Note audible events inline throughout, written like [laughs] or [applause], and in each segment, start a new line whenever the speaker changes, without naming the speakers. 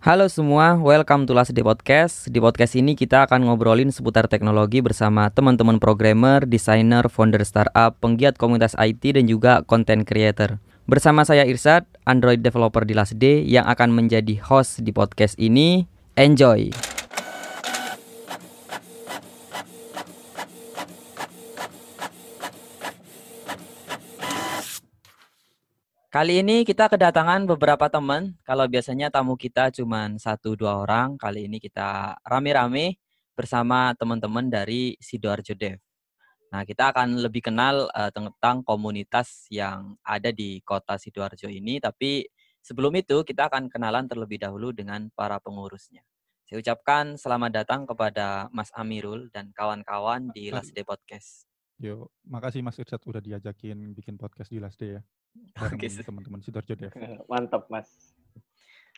Halo semua, welcome to Last Day Podcast. Di podcast ini kita akan ngobrolin seputar teknologi bersama teman-teman programmer, desainer, founder startup, penggiat komunitas IT dan juga content creator. Bersama saya Irsad, Android developer di Last Day yang akan menjadi host di podcast ini. Enjoy. Kali ini kita kedatangan beberapa teman. Kalau biasanya tamu kita cuma satu dua orang, kali ini kita rame-rame bersama teman-teman dari Sidoarjo Dev. Nah, kita akan lebih kenal uh, tentang komunitas yang ada di kota Sidoarjo ini, tapi sebelum itu kita akan kenalan terlebih dahulu dengan para pengurusnya. Saya ucapkan selamat datang kepada Mas Amirul dan kawan-kawan di Last Day Podcast.
Yo, makasih Mas Irsat udah diajakin bikin podcast di Last Day ya.
Oke,
teman-teman Sidoarjo Dev.
Mantap, Mas.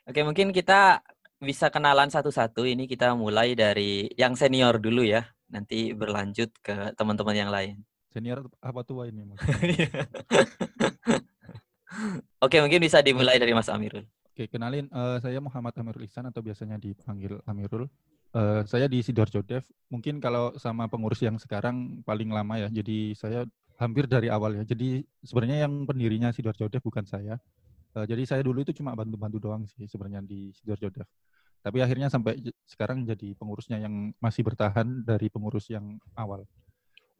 Oke, mungkin kita bisa kenalan satu-satu. Ini kita mulai dari yang senior dulu ya. Nanti berlanjut ke teman-teman yang lain.
Senior apa tua ini, Mas? [laughs]
Oke, mungkin bisa dimulai dari Mas Amirul.
Oke, kenalin uh, saya Muhammad Amirul Ihsan atau biasanya dipanggil Amirul. Uh, saya di Sidoarjo Dev. Mungkin kalau sama pengurus yang sekarang paling lama ya. Jadi saya hampir dari awal ya. Jadi sebenarnya yang pendirinya Sidoarjo Dev bukan saya. Uh, jadi saya dulu itu cuma bantu-bantu doang sih sebenarnya di Sidoarjo Dev. Tapi akhirnya sampai sekarang jadi pengurusnya yang masih bertahan dari pengurus yang awal.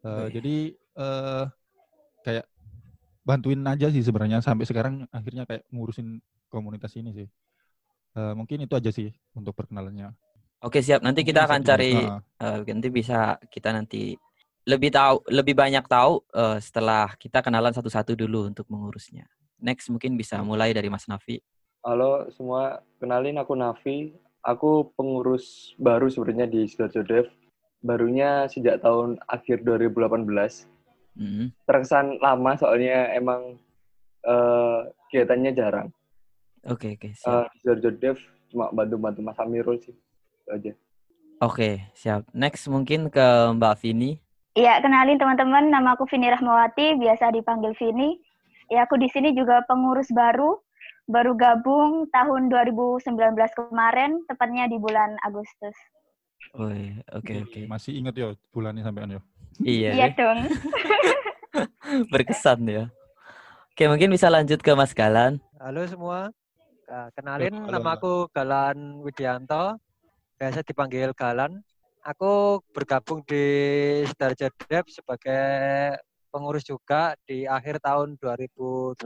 Uh, jadi uh, kayak bantuin aja sih sebenarnya sampai sekarang akhirnya kayak ngurusin komunitas ini sih. Uh, mungkin itu aja sih untuk perkenalannya.
Oke siap. Nanti kita akan cari uh, nanti bisa kita nanti lebih tahu lebih banyak tahu uh, setelah kita kenalan satu-satu dulu untuk mengurusnya. Next mungkin bisa mulai dari Mas Nafi.
Halo semua, kenalin aku Nafi. Aku pengurus baru sebenarnya di Sidoarjo Dev. Barunya sejak tahun akhir 2018. Mm-hmm. Terkesan lama soalnya emang uh, kegiatannya jarang.
Oke, okay, oke. Okay,
uh, di Sidoarjo Dev cuma bantu-bantu Mas Amirul sih. Itu aja.
Oke, okay, siap. Next mungkin ke Mbak Vini.
Iya, kenalin teman-teman, nama aku Vini Rahmawati, biasa dipanggil Vini. Ya, aku di sini juga pengurus baru baru gabung tahun 2019 kemarin, tepatnya di bulan Agustus.
Oh, oke okay, oke. Okay.
Masih ingat ya bulannya sampean ya?
Iya.
Iya dong. [laughs]
Berkesan ya. Oke, mungkin bisa lanjut ke Mas Galan.
Halo semua. Kenalin Halo, nama aku Galan Widianto. Biasa dipanggil Galan. Aku bergabung di Sidoarjo Dev sebagai pengurus juga di akhir tahun 2018.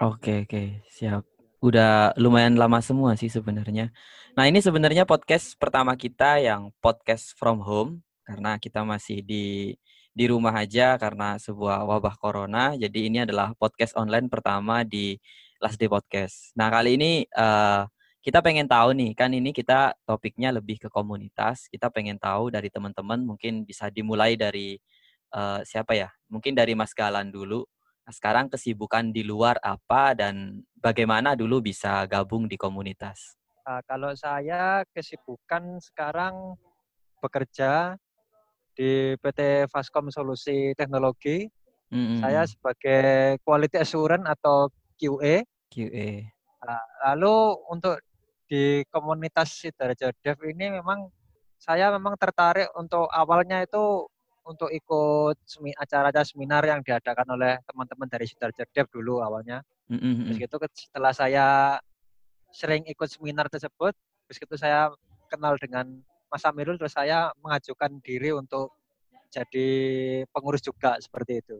Oke oke siap. Udah lumayan lama semua sih sebenarnya. Nah ini sebenarnya podcast pertama kita yang podcast from home karena kita masih di di rumah aja karena sebuah wabah corona. Jadi ini adalah podcast online pertama di Last Day Podcast. Nah kali ini uh, kita pengen tahu nih kan ini kita topiknya lebih ke komunitas. Kita pengen tahu dari teman-teman mungkin bisa dimulai dari uh, siapa ya? Mungkin dari Mas Galan dulu Nah, sekarang kesibukan di luar apa dan bagaimana dulu bisa gabung di komunitas?
Uh, kalau saya kesibukan sekarang bekerja di PT Fascom Solusi Teknologi. Mm-hmm. Saya sebagai Quality Assurance atau QA.
QA.
Uh, lalu untuk di komunitas Sidoarjo Dev ini memang saya memang tertarik untuk awalnya itu untuk ikut acara-acara seminar yang diadakan oleh teman-teman dari Sidoarjo Dev dulu awalnya. Mm-hmm. Terus gitu setelah saya sering ikut seminar tersebut, terus gitu saya kenal dengan Mas Amirul, terus saya mengajukan diri untuk jadi pengurus juga seperti itu.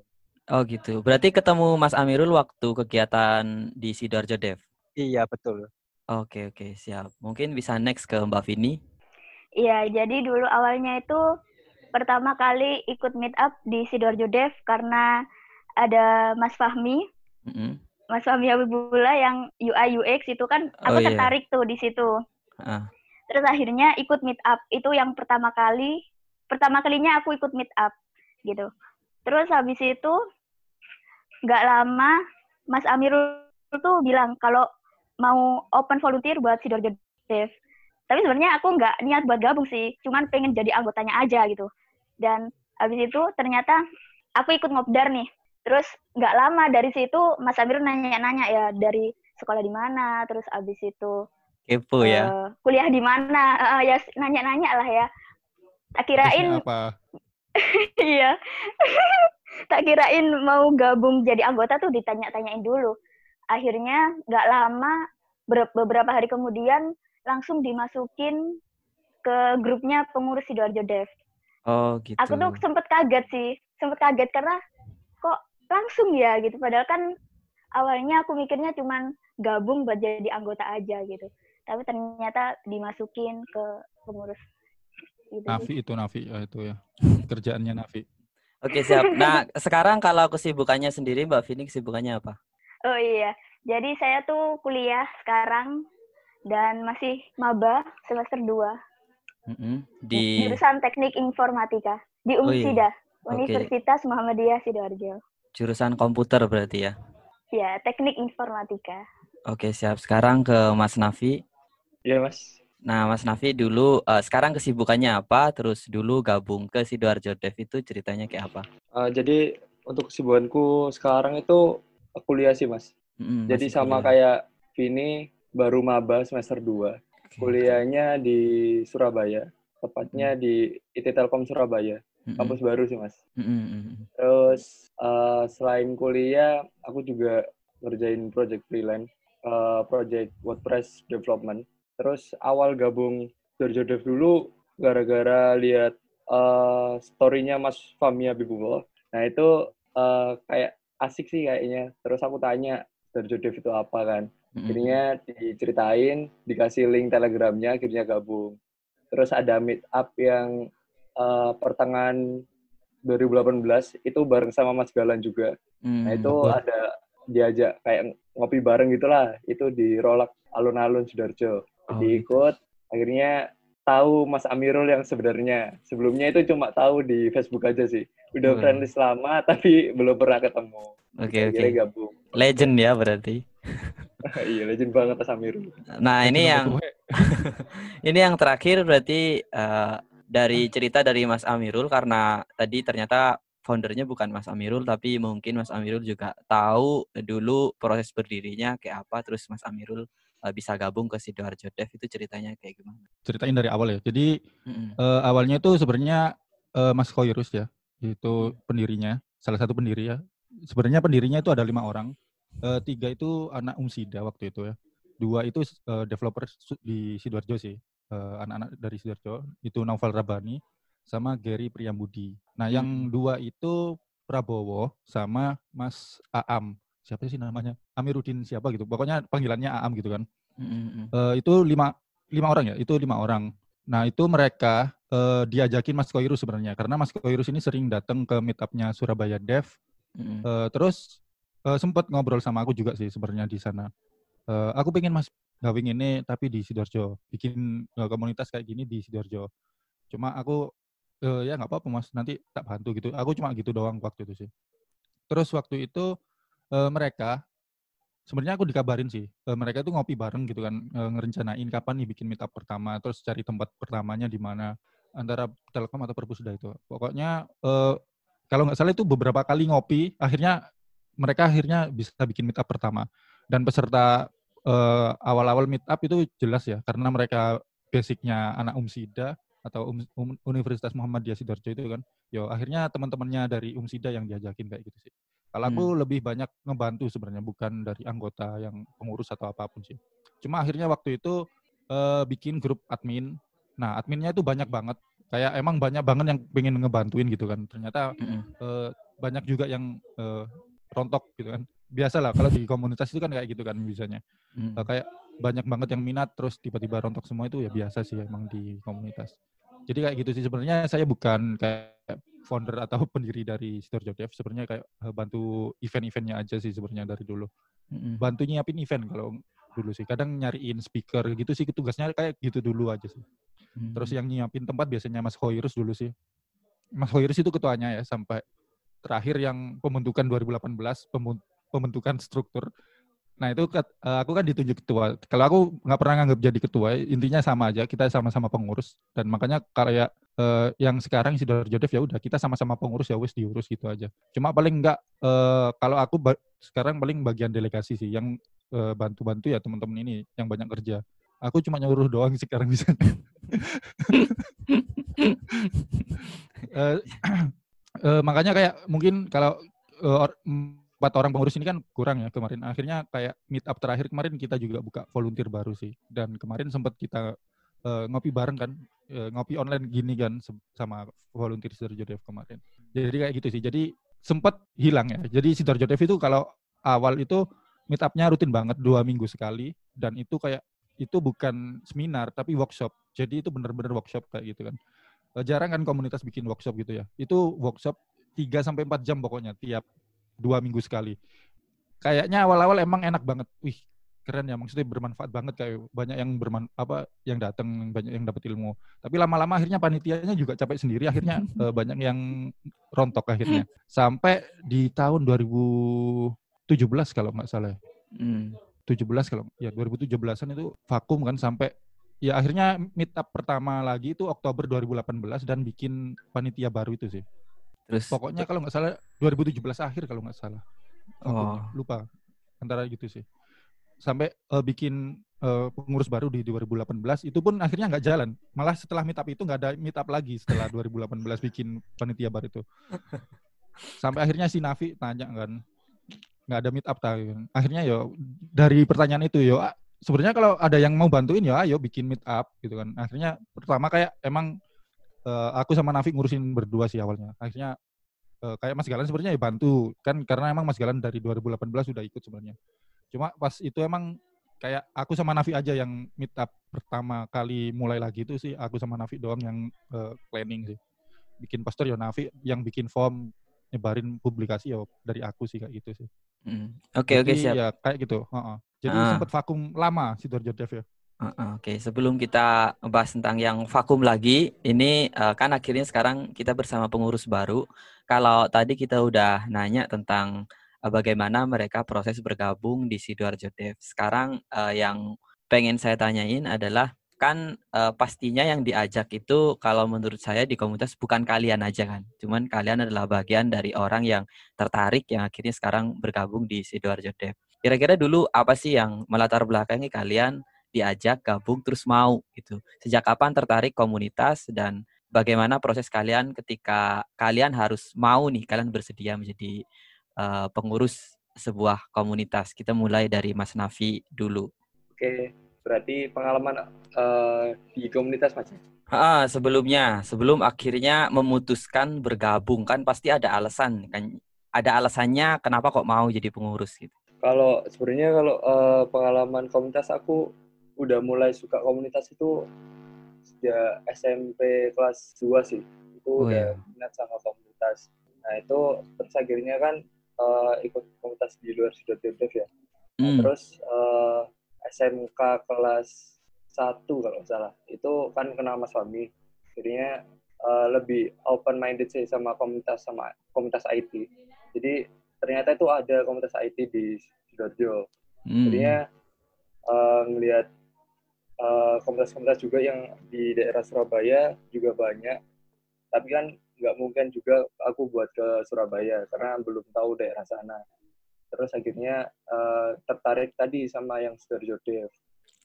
Oh gitu. Berarti ketemu Mas Amirul waktu kegiatan di Sidoarjo Dev?
Iya, betul.
Oke, oke, siap. Mungkin bisa next ke Mbak Vini.
Iya, jadi dulu awalnya itu pertama kali ikut meet up di Sidoarjo Dev karena ada Mas Fahmi. Mm-hmm. Mas Fahmi Habibullah yang UI UX itu kan aku oh, iya. tertarik tuh di situ. Uh. Terus akhirnya ikut meet up itu yang pertama kali pertama kalinya aku ikut meet up gitu. Terus habis itu nggak lama Mas Amirul tuh bilang kalau mau open volunteer buat Sidoarjo Dev. Tapi sebenarnya aku nggak niat buat gabung sih, cuman pengen jadi anggotanya aja gitu dan habis itu ternyata aku ikut ngobdar nih terus nggak lama dari situ Mas Amir nanya-nanya ya dari sekolah di mana terus habis itu
Kepo ya.
kuliah di mana? Uh, ya nanya-nanya lah ya. Tak kirain
apa? [laughs]
iya. [laughs] tak kirain mau gabung jadi anggota tuh ditanya-tanyain dulu. Akhirnya nggak lama beberapa hari kemudian langsung dimasukin ke grupnya pengurus Sidoarjo Dev.
Oh gitu.
Aku tuh sempet kaget sih, sempet kaget karena kok langsung ya gitu. Padahal kan awalnya aku mikirnya cuman gabung buat jadi anggota aja gitu. Tapi ternyata dimasukin ke pengurus.
Gitu. Nafi itu Nafi ya itu ya [laughs] kerjaannya Nafi.
Oke siap. Nah [laughs] sekarang kalau kesibukannya sendiri Mbak Vini kesibukannya apa?
Oh iya, jadi saya tuh kuliah sekarang dan masih maba semester 2. Mm -hmm. Di jurusan Teknik Informatika di UMSIDA, oh, iya. Universitas okay. Muhammadiyah Sidoarjo.
Jurusan komputer berarti ya?
Ya, Teknik Informatika.
Oke, siap. Sekarang ke Mas Nafi.
Iya, Mas.
Nah, Mas Nafi dulu uh, sekarang kesibukannya apa? Terus dulu gabung ke Sidoarjo Dev itu ceritanya kayak apa?
Uh, jadi untuk kesibukanku sekarang itu kuliah sih, Mas. Mm, jadi sama kuliah. kayak Vini baru maba semester 2. Okay. Kuliahnya di Surabaya, tepatnya mm. di IT Telkom Surabaya. Mm -hmm. Kampus baru sih, Mas. Mm -hmm. Terus uh, selain kuliah, aku juga ngerjain project freelance, uh, project WordPress development Terus awal gabung Dev dulu gara-gara lihat uh, story-nya Mas Famia Bibullah. Nah itu uh, kayak asik sih kayaknya. Terus aku tanya Dev itu apa kan. Akhirnya diceritain, dikasih link telegramnya, akhirnya gabung. Terus ada meet up yang uh, pertengahan 2018 itu bareng sama Mas Galan juga. Hmm, nah itu betul. ada diajak kayak ngopi bareng gitulah. Itu di Rolak Alun-Alun Sidoarjo. Oh, diikut gitu. akhirnya tahu Mas Amirul yang sebenarnya. Sebelumnya itu cuma tahu di Facebook aja sih. Udah hmm. friendly selama [laughs] tapi belum pernah ketemu.
Oke okay, oke. okay. gabung. Legend ya berarti. [laughs]
Iya legend banget Mas Amirul.
Nah ini yang [laughs] ini yang terakhir berarti uh, dari cerita dari Mas Amirul karena tadi ternyata foundernya bukan Mas Amirul tapi mungkin Mas Amirul juga tahu dulu proses berdirinya kayak apa terus Mas Amirul uh, bisa gabung ke Sidoarjo Dev itu ceritanya kayak gimana?
Ceritain dari awal ya. Jadi mm-hmm. uh, awalnya itu sebenarnya uh, Mas Koirus ya, itu pendirinya, salah satu pendiri ya. Sebenarnya pendirinya itu ada lima orang, uh, tiga itu anak Umsida waktu itu ya, dua itu uh, developer di Sidoarjo sih, uh, anak-anak dari Sidoarjo, itu Naufal Rabani sama Gary Priyambudi. Nah yang hmm. dua itu Prabowo sama Mas Aam siapa sih namanya? Amiruddin siapa gitu. Pokoknya panggilannya Aam gitu kan. Mm-hmm. uh, itu lima lima orang ya? Itu lima orang. Nah itu mereka uh, diajakin Mas Koirus sebenarnya. Karena Mas Koirus ini sering datang ke meetupnya Surabaya Dev. Mm-hmm. uh, terus uh, sempat ngobrol sama aku juga sih sebenarnya di sana. Uh, aku pengen Mas gawing ini tapi di sidoarjo. Bikin uh, komunitas kayak gini di sidoarjo. Cuma aku uh, ya nggak apa-apa mas. Nanti tak bantu gitu. Aku cuma gitu doang waktu itu sih. Terus waktu itu uh, mereka sebenarnya aku dikabarin sih uh, mereka itu ngopi bareng gitu kan uh, ngerencanain kapan nih bikin meetup pertama terus cari tempat pertamanya di mana antara Telkom atau Perpusda itu. Pokoknya uh, kalau nggak salah itu beberapa kali ngopi akhirnya mereka akhirnya bisa bikin meetup pertama. Dan peserta uh, awal-awal meetup itu jelas ya karena mereka basicnya anak Umsida atau um, um, Universitas Muhammadiyah Sidoarjo itu kan. Yo akhirnya teman-temannya dari Umsida yang diajakin kayak gitu sih kalau aku hmm. lebih banyak ngebantu sebenarnya bukan dari anggota yang pengurus atau apa pun sih. Cuma akhirnya waktu itu uh, bikin grup admin. Nah, adminnya itu banyak banget. Kayak emang banyak banget yang pengen ngebantuin gitu kan. Ternyata hmm. uh, banyak juga yang uh, rontok gitu kan. Biasalah kalau di komunitas itu kan kayak gitu kan biasanya. Hmm. Uh, kayak banyak banget yang minat terus tiba-tiba rontok semua itu ya biasa sih emang di komunitas. Jadi kayak gitu sih sebenarnya saya bukan kayak founder atau [laughs] pendiri dari Store Dev sebenarnya kayak eh, bantu event-eventnya aja sih sebenarnya dari dulu. Bantu nyiapin event kalau dulu sih. Kadang nyariin speaker gitu sih tugasnya kayak gitu dulu aja sih. Terus yang nyiapin tempat biasanya Mas Hoirus dulu sih. Mas Hoirus itu ketuanya ya sampai terakhir yang pembentukan 2018 pembentukan struktur Nah itu eh, aku kan ditunjuk ketua. Kalau aku nggak pernah nganggap jadi ketua, intinya sama aja. Kita sama-sama pengurus dan makanya kayak uh, yang sekarang si Dev ya udah kita sama-sama pengurus ya wes diurus gitu aja. Cuma paling nggak uh, kalau aku sekarang paling bagian delegasi sih yang bantu bantu-bantu ya teman-teman ini yang banyak kerja. Aku cuma nyuruh doang sekarang bisa. uh, [laughs] uh, [clears throat] makanya kayak mungkin kalau uh, empat orang pengurus ini kan kurang ya kemarin. Akhirnya kayak meet up terakhir kemarin kita juga buka volunteer baru sih. Dan kemarin sempat kita uh, ngopi bareng kan, uh, ngopi online gini kan sama volunteer Sidoarjo Dev kemarin. Jadi kayak gitu sih. Jadi sempat hilang ya. Jadi Sidoarjo Dev itu kalau awal itu meet up-nya rutin banget dua minggu sekali dan itu kayak itu bukan seminar tapi workshop. Jadi itu benar-benar workshop kayak gitu kan. Eh, jarang kan komunitas bikin workshop gitu ya. Itu workshop 3 sampai 4 jam pokoknya tiap dua minggu sekali. Kayaknya awal-awal emang enak banget. Wih, keren ya maksudnya bermanfaat banget kayak banyak yang berman apa yang datang banyak yang dapat ilmu tapi lama-lama akhirnya panitianya juga capek sendiri akhirnya uh, [laughs] banyak yang rontok akhirnya sampai di tahun 2017 kalau nggak salah hmm. 17 kalau ya 2017an itu vakum kan sampai ya akhirnya meet up pertama lagi itu Oktober 2018 dan bikin panitia baru itu sih. Terus pokoknya kalau nggak salah 2017 akhir kalau nggak salah. oh. lupa antara gitu sih. Sampai uh, bikin uh, pengurus baru di 2018 itu pun akhirnya nggak jalan. Malah setelah meet up itu nggak ada meet up lagi setelah 2018 bikin panitia baru itu. Sampai akhirnya si Nafi tanya kan, nggak ada meet up tadi. Akhirnya yo dari pertanyaan itu yo sebenarnya kalau ada yang mau bantuin ya ayo bikin meet up gitu kan. Akhirnya pertama kayak emang uh, aku sama Nafi ngurusin berdua sih awalnya. Akhirnya uh, kayak Mas Galan sebenarnya ya bantu kan karena emang Mas Galan dari 2018 sudah ikut sebenarnya. Cuma pas itu emang kayak aku sama Nafi aja yang meet up pertama kali mulai lagi itu sih aku sama Nafi doang yang uh, planning sih. Bikin poster ya Nafi, yang bikin form nyebarin publikasi ya dari aku sih kayak gitu sih.
Hmm. Oke oke okay, siap.
Ya kayak gitu. Uh -uh. Jadi uh. sempat vakum lama si Dorjo Dev ya.
Oke, sebelum kita bahas tentang yang vakum lagi, ini uh, kan akhirnya sekarang kita bersama pengurus baru. Kalau tadi kita udah nanya tentang uh, bagaimana mereka proses bergabung di Sidoarjo Dev. Sekarang uh, yang pengen saya tanyain adalah kan pastinya yang diajak itu kalau menurut saya di komunitas bukan kalian aja kan. Cuman kalian adalah bagian dari orang yang tertarik yang akhirnya sekarang bergabung di Sidoarjo Dev. Kira-kira dulu apa sih yang melatar belakangi kalian diajak gabung terus mau gitu? Sejak kapan tertarik komunitas dan bagaimana proses kalian ketika kalian harus mau nih kalian bersedia menjadi uh, pengurus sebuah komunitas? Kita mulai dari Mas Nafi dulu.
Oke, berarti pengalaman uh, di komunitas Mas.
Ah, sebelumnya, sebelum akhirnya memutuskan bergabung kan pasti ada alasan kan ada alasannya kenapa kok mau jadi pengurus gitu.
Kalau sebenarnya kalau uh, pengalaman komunitas aku udah mulai suka komunitas itu sejak SMP kelas 2 sih. Itu oh, udah iya. minat sama komunitas. Nah, itu terus akhirnya kan uh, ikut komunitas di luar sudah ya. Nah, hmm. terus uh, SMK kelas 1 kalau nggak salah. Itu kan kenal Mas Fami. Jadinya uh, lebih open minded sih sama komunitas sama komunitas IT. Jadi ternyata itu ada komunitas IT di Sidoarjo. Hmm. Jadinya uh, ngelihat uh, komunitas-komunitas juga yang di daerah Surabaya juga banyak. Tapi kan nggak mungkin juga aku buat ke Surabaya karena belum tahu daerah sana. Terus akhirnya uh, tertarik tadi sama yang Sidoarjo Dev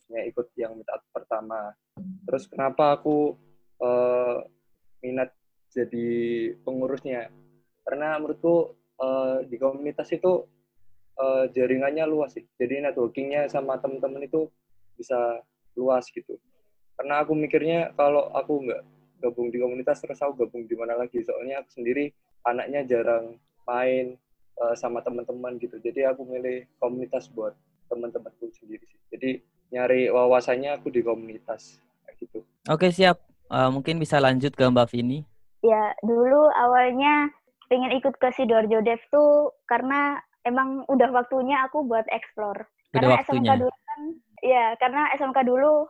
yang ikut yang minta pertama. Terus kenapa aku uh, minat jadi pengurusnya? Karena menurutku uh, di komunitas itu uh, jaringannya luas sih. Jadi networkingnya sama teman-teman itu bisa luas gitu karena aku mikirnya kalau aku nggak gabung di komunitas terus aku gabung di mana lagi soalnya aku sendiri anaknya jarang main uh, sama teman-teman gitu. Jadi aku milih komunitas buat teman-temanku sendiri sih. Jadi nyari wawasannya aku di komunitas kayak gitu.
Oke siap. Uh, mungkin bisa lanjut ke Mbak Vini.
Ya dulu awalnya pengen ikut ke Sidoarjo Dev tuh karena emang udah waktunya aku buat explore.
Udah karena waktunya.
SMK dulu kan, ya karena SMK dulu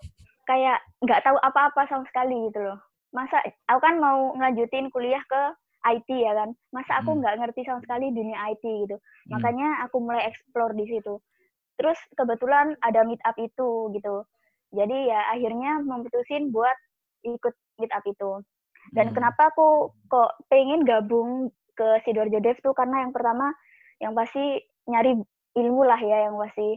kayak nggak tahu apa-apa sama sekali gitu loh. Masa aku kan mau ngelanjutin kuliah ke IT ya kan masa aku hmm. nggak hmm. ngerti sama sekali dunia IT gitu hmm. makanya aku mulai explore di situ terus kebetulan ada meet up itu gitu jadi ya akhirnya memutusin buat ikut meet up itu dan hmm. kenapa aku kok pengen gabung ke Sidoarjo Dev tuh karena yang pertama yang pasti nyari ilmu lah ya yang pasti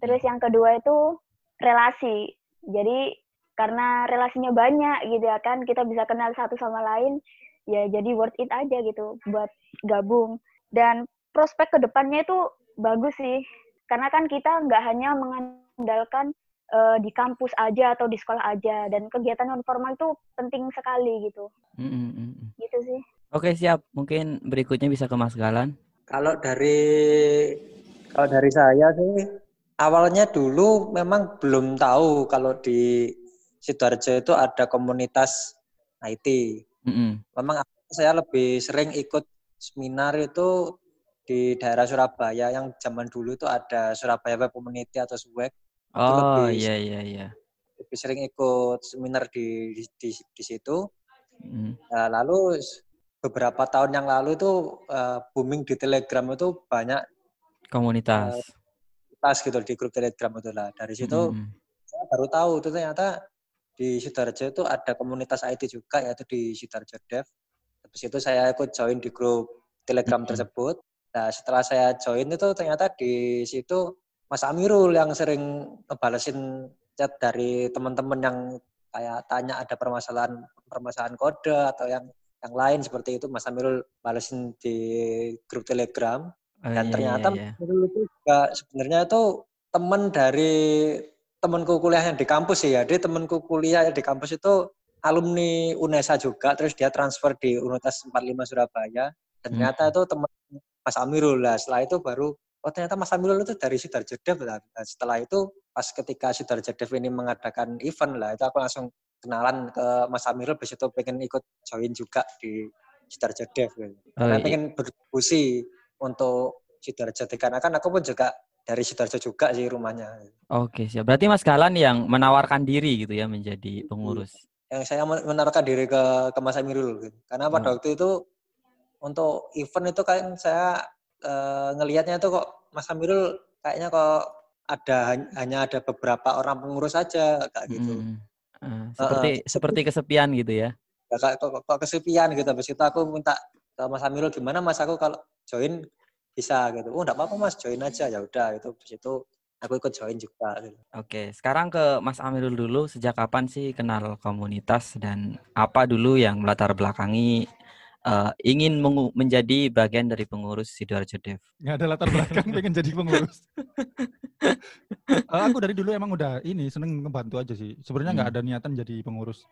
terus yang kedua itu relasi Jadi karena relasinya banyak gitu ya kan, kita bisa kenal satu sama lain, ya jadi worth it aja gitu buat gabung. Dan prospek ke depannya itu bagus sih, karena kan kita nggak hanya mengandalkan uh, di kampus aja atau di sekolah aja, dan kegiatan non formal itu penting sekali gitu. Mm -hmm. Gitu sih.
Oke siap, mungkin berikutnya bisa ke Mas Galan.
Kalau dari kalau dari saya sih awalnya dulu memang belum tahu kalau di Sidoarjo itu ada komunitas IT. Mm -hmm. Memang saya lebih sering ikut seminar itu di daerah Surabaya yang zaman dulu itu ada Surabaya Web Community atau SWEC.
Oh iya iya iya.
Lebih sering ikut seminar di di, di, di situ. Mm. Nah, lalu beberapa tahun yang lalu itu uh, booming di Telegram itu banyak
komunitas.
Uh, gitu di grup Telegram itu lah. Dari situ hmm. saya baru tahu itu ternyata di Sidoarjo itu ada komunitas IT juga yaitu di Sidoarjo Dev. Habis itu saya ikut join di grup Telegram hmm. tersebut. Nah, setelah saya join itu ternyata di situ Mas Amirul yang sering ngebalesin chat dari teman-teman yang kayak tanya ada permasalahan permasalahan kode atau yang yang lain seperti itu Mas Amirul balesin di grup Telegram dan iya, ternyata iya, iya. Itu juga sebenarnya itu teman dari temanku kuliah yang di kampus ya dia temanku kuliah di kampus itu alumni UNESA juga terus dia transfer di Universitas 45 Surabaya dan hmm. ternyata itu teman Mas Amirul lah setelah itu baru oh ternyata Mas Amirul itu dari Sidoarjo Dev nah, setelah itu pas ketika Sidoarjo Dev ini mengadakan event lah itu aku langsung kenalan ke Mas Amirul habis itu pengen ikut join juga di Sidoarjo Dev gitu. Oh, Karena iya. pengen berdiskusi untuk Sidoarjo karena kan aku pun juga dari Sidoarjo juga sih rumahnya.
Oke, siap. Berarti Mas Galan yang menawarkan diri gitu ya menjadi pengurus.
Yang saya menawarkan diri ke ke Mas Amirul gitu. Karena pada hmm. waktu itu untuk event itu kan saya uh, ngelihatnya tuh kok Mas Amirul kayaknya kok ada hanya ada beberapa orang pengurus saja kayak gitu. Hmm.
Uh, seperti uh, seperti kesepian gitu ya.
Ya kok, kok, kok kesepian gitu. Habis itu aku minta ke Mas Amirul gimana Mas aku kalau join bisa gitu. Oh enggak apa-apa Mas, join aja. Ya udah itu habis itu aku ikut join juga gitu.
Oke, sekarang ke Mas Amirul dulu. Sejak kapan sih kenal komunitas dan apa dulu yang melatar belakangi uh, ingin menjadi bagian dari pengurus Sidoarjo Dev?
Nggak ada latar belakang [laughs] pengen jadi pengurus. uh, [laughs] aku dari dulu emang udah ini seneng ngebantu aja sih. Sebenarnya nggak hmm. ada niatan jadi pengurus.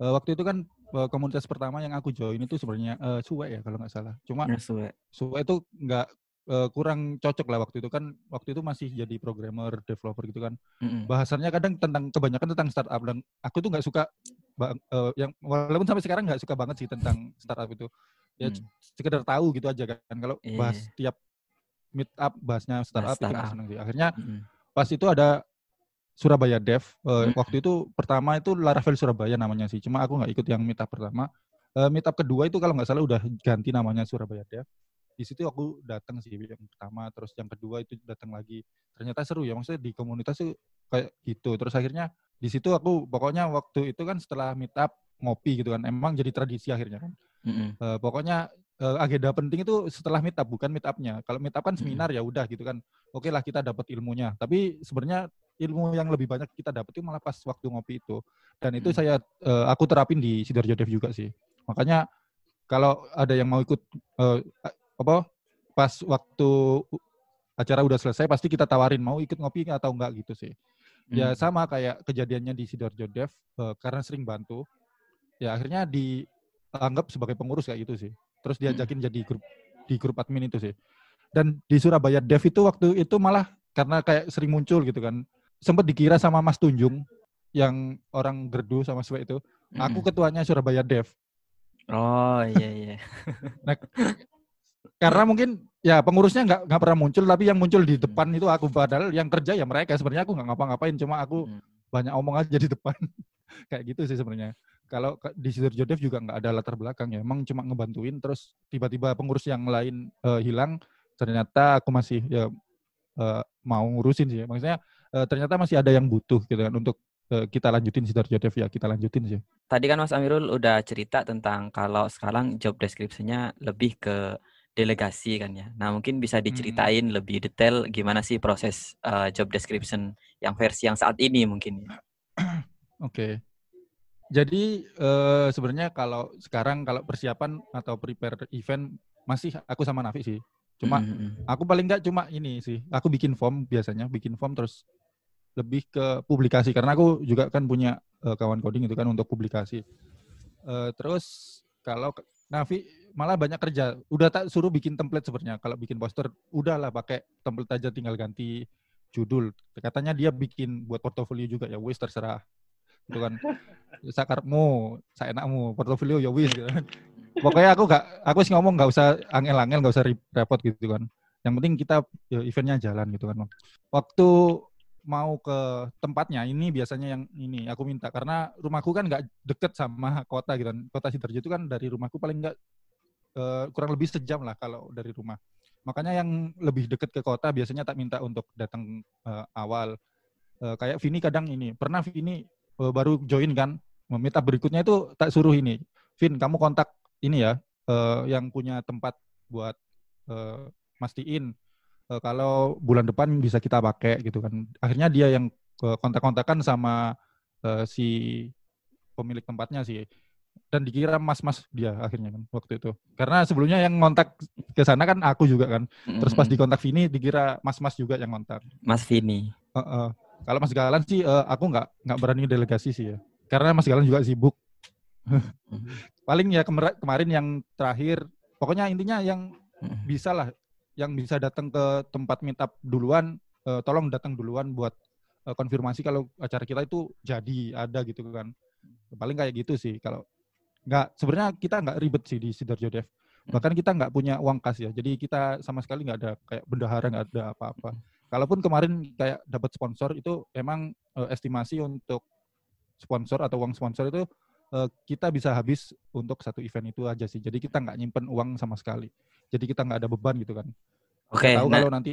Uh, waktu itu kan uh, komunitas pertama yang aku join itu sebenarnya uh, Suwe ya kalau nggak salah. Cuma ya, Suwe. Suwe itu nggak uh, kurang cocok lah waktu itu kan waktu itu masih jadi programmer developer gitu kan mm-hmm. bahasannya kadang tentang kebanyakan tentang startup dan aku tuh nggak suka uh, yang walaupun sampai sekarang nggak suka banget sih tentang startup itu ya mm. sekedar tahu gitu aja kan kalau yeah. bahas tiap meet up bahasnya startup, startup. itu seneng sih akhirnya mm-hmm. pas itu ada Surabaya Dev uh, mm-hmm. waktu itu pertama itu Laravel Surabaya namanya sih. Cuma aku nggak ikut yang meet up pertama. Uh, meet up kedua itu kalau nggak salah udah ganti namanya Surabaya Dev. Di situ aku datang sih yang pertama. Terus yang kedua itu datang lagi. Ternyata seru ya maksudnya di komunitas tuh kayak gitu. Terus akhirnya di situ aku pokoknya waktu itu kan setelah meet up ngopi gitu kan emang jadi tradisi akhirnya kan. Mm-hmm. uh, pokoknya uh, agenda penting itu setelah meet up bukan meet upnya kalau meet up kan seminar mm-hmm. ya udah gitu kan. Oke okay lah kita dapat ilmunya. Tapi sebenarnya ilmu yang lebih banyak kita dapat itu malah pas waktu ngopi itu dan itu mm-hmm. saya uh, aku terapin di sidoarjo dev juga sih makanya kalau ada yang mau ikut uh, apa pas waktu acara udah selesai pasti kita tawarin mau ikut ngopi atau enggak gitu sih. Ya hmm. sama kayak kejadiannya di Sidoarjo Dev uh, karena sering bantu. Ya akhirnya dianggap sebagai pengurus kayak gitu sih. Terus diajakin hmm. jadi grup di grup admin itu sih. Dan di Surabaya Dev itu waktu itu malah karena kayak sering muncul gitu kan. Sempat dikira sama Mas Tunjung yang orang gerdu sama Swe itu. Hmm. Aku ketuanya Surabaya Dev.
Oh iya iya. [laughs]
nah, karena mungkin ya pengurusnya nggak nggak pernah muncul tapi yang muncul di depan itu aku padahal yang kerja ya mereka sebenarnya aku nggak ngapa-ngapain cuma aku hmm. banyak omong aja di depan [laughs] kayak gitu sih sebenarnya kalau di Sidir Jodev juga nggak ada latar belakang ya emang cuma ngebantuin terus tiba-tiba pengurus yang lain uh, hilang ternyata aku masih ya uh, mau ngurusin sih maksudnya uh, ternyata masih ada yang butuh gitu kan untuk kita lanjutin Sidir Jodev ya kita lanjutin sih
tadi kan Mas Amirul udah cerita tentang kalau sekarang job deskripsinya lebih ke delegasi kan ya. Nah mungkin bisa diceritain hmm. lebih detail gimana sih proses uh, job description yang versi yang saat ini mungkin. Ya. [clears throat]
Oke. Jadi uh, sebenarnya kalau sekarang kalau persiapan atau prepare event masih aku sama Nafi sih. Cuma mm-hmm. aku paling nggak cuma ini sih. Aku bikin form biasanya, bikin form terus lebih ke publikasi karena aku juga kan punya uh, kawan coding itu kan untuk publikasi. Uh, terus kalau Nafi malah banyak kerja. Udah tak suruh bikin template sebenarnya. Kalau bikin poster, udahlah pakai template aja tinggal ganti judul. Katanya dia bikin buat portofolio juga ya, wis terserah gitu kan [laughs] sakarmu saya enakmu portofolio ya wis gitu kan. pokoknya aku gak aku sih ngomong gak usah angel-angel gak usah repot gitu kan yang penting kita ya, eventnya jalan gitu kan waktu mau ke tempatnya ini biasanya yang ini aku minta. Karena rumahku kan nggak deket sama kota gitu kan. Kota sidoarjo itu kan dari rumahku paling nggak uh, kurang lebih sejam lah kalau dari rumah. Makanya yang lebih deket ke kota biasanya tak minta untuk datang uh, awal. Uh, kayak Vini kadang ini pernah Vini uh, baru join kan, meminta berikutnya itu tak suruh ini, Vin kamu kontak ini ya, uh, yang punya tempat buat uh, mastiin uh, kalau bulan depan bisa kita pakai gitu kan. Akhirnya dia yang kontak-kontakan sama uh, si pemilik tempatnya sih dan dikira mas-mas dia akhirnya kan waktu itu. Karena sebelumnya yang ngontak ke sana kan aku juga kan. Terus pas dikontak Vini dikira mas-mas juga yang ngontak.
Mas Vini.
Uh -uh. Kalau Mas Galan sih uh, aku nggak nggak berani delegasi sih ya. Karena Mas Galan juga sibuk. [laughs] Paling ya kemar kemarin yang terakhir, pokoknya intinya yang bisa lah, yang bisa datang ke tempat meetup duluan, uh, tolong datang duluan buat uh, konfirmasi kalau acara kita itu jadi ada gitu kan. Paling kayak gitu sih kalau nggak sebenarnya kita nggak ribet sih di Sidoarjo Dev. Bahkan kita nggak punya uang kas ya. Jadi kita sama sekali nggak ada kayak bendahara nggak ada apa-apa. Kalaupun kemarin kayak dapat sponsor itu emang uh, estimasi untuk sponsor atau uang sponsor itu kita bisa habis untuk satu event itu aja sih. Jadi kita nggak nyimpen uang sama sekali. Jadi kita nggak ada beban gitu kan.
Oke. Okay,
tahu nah, kalau nanti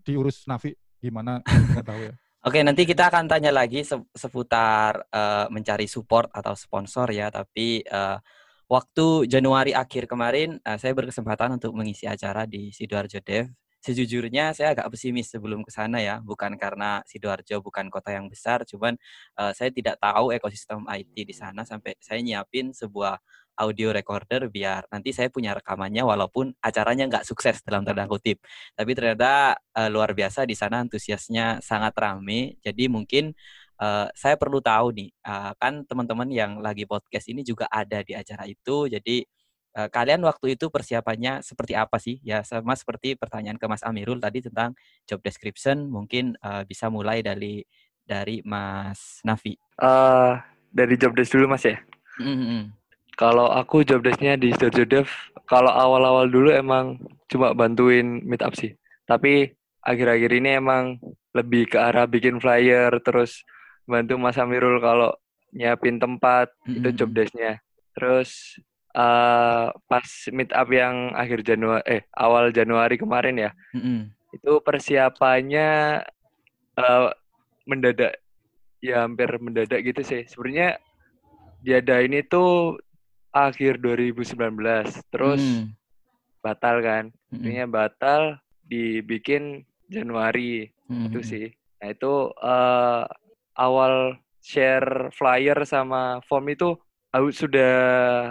diurus Navi gimana [laughs] nggak tahu ya.
Oke, nanti kita akan tanya lagi seputar uh, mencari support atau sponsor ya. Tapi uh, waktu Januari akhir kemarin, uh, saya berkesempatan untuk mengisi acara di Sidoarjo Dev sejujurnya saya agak pesimis sebelum ke sana ya, bukan karena Sidoarjo bukan kota yang besar, cuman uh, saya tidak tahu ekosistem IT di sana sampai saya nyiapin sebuah audio recorder biar nanti saya punya rekamannya walaupun acaranya nggak sukses dalam tanda kutip. Tapi ternyata uh, luar biasa di sana antusiasnya sangat ramai. Jadi mungkin uh, saya perlu tahu nih, uh, kan teman-teman yang lagi podcast ini juga ada di acara itu. Jadi kalian waktu itu persiapannya seperti apa sih? Ya sama seperti pertanyaan ke Mas Amirul tadi tentang job description, mungkin uh, bisa mulai dari dari Mas Nafi.
Uh, dari job desk dulu Mas ya. Mm-hmm. Kalau aku job desknya di Studio Dev, kalau awal-awal dulu emang cuma bantuin meet up sih. Tapi akhir-akhir ini emang lebih ke arah bikin flyer, terus bantu Mas Amirul kalau nyiapin tempat, mm-hmm. itu job desknya. Terus uh, pas meet up yang akhir Januari eh awal Januari kemarin ya. Mm-hmm. Itu persiapannya uh, mendadak ya hampir mendadak gitu sih. Sebenarnya diada ini tuh akhir 2019 terus mm. batal kan. Akhirnya mm-hmm. batal dibikin Januari mm-hmm. itu sih. Nah, itu uh, awal share flyer sama form itu aku sudah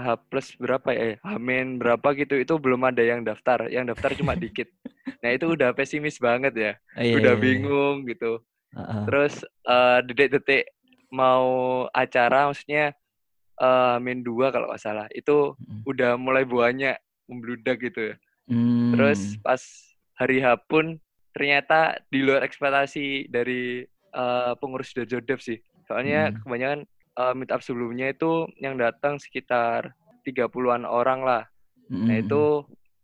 H plus berapa ya? Hamin berapa gitu itu belum ada yang daftar. Yang daftar cuma [laughs] dikit. Nah itu udah pesimis banget ya. Oh, iya, udah iya, iya. bingung gitu. Uh-uh. Terus uh, detik-detik mau acara maksudnya uh, Hamin dua kalau nggak salah itu uh udah mulai banyak membludak gitu ya. Hmm. Terus pas hari H pun ternyata di luar ekspektasi dari uh, pengurus Dojo Dev sih. Soalnya hmm. kebanyakan uh, meet up sebelumnya itu yang datang sekitar 30-an orang lah. Mm. Nah, itu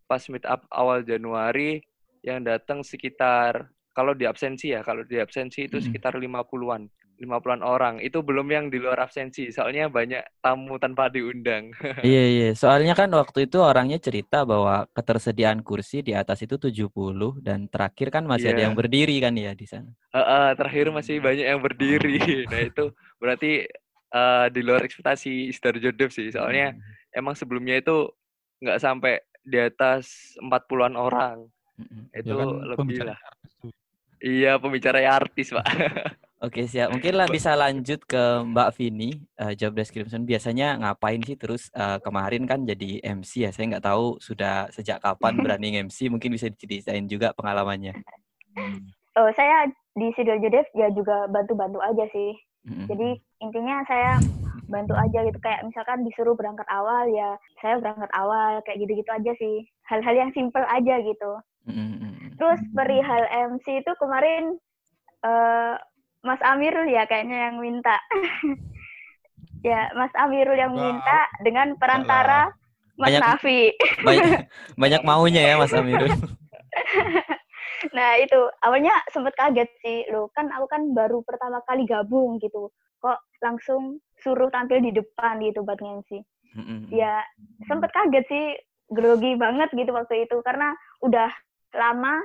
pas meet up awal Januari yang datang sekitar kalau di absensi ya, kalau di absensi itu mm. sekitar 50-an. 50-an orang. Itu belum yang di luar absensi. Soalnya banyak tamu tanpa diundang. [laughs]
iya, iya. Soalnya kan waktu itu orangnya cerita bahwa ketersediaan kursi di atas itu 70 dan terakhir kan masih yeah. ada iya. yang berdiri kan ya di sana.
Uh, uh, terakhir masih banyak yang berdiri. [laughs] nah, itu berarti uh, di luar ekspektasi Sidoarjo Dev sih. Soalnya hmm. emang sebelumnya itu nggak sampai di atas 40-an orang. Hmm. Itu ya kan, lebih lah. Iya, pembicara ya artis, Pak. [laughs]
Oke siap. Mungkin lah bisa lanjut ke Mbak Vini. Uh, job description biasanya ngapain sih terus uh, kemarin kan jadi MC ya. Saya nggak tahu sudah sejak kapan [laughs] berani MC. Mungkin bisa diceritain juga pengalamannya.
Oh saya di Sidoarjo Dev ya juga bantu-bantu aja sih. Mm-hmm. Jadi intinya saya bantu aja gitu kayak misalkan disuruh berangkat awal ya saya berangkat awal kayak gitu-gitu aja sih. Hal-hal yang simple aja gitu. Mm-hmm. Terus perihal MC itu kemarin uh, Mas Amirul ya kayaknya yang minta. [laughs] ya, Mas Amirul yang minta dengan perantara Mas banyak, Nafi.
banyak, [laughs] banyak maunya ya Mas Amirul. [laughs]
nah itu. Awalnya sempat kaget sih. Lo kan aku kan baru pertama kali gabung gitu. Kok langsung suruh tampil di depan gitu buat ngemsi ya sempat kaget sih. Grogi banget gitu waktu itu. Karena udah lama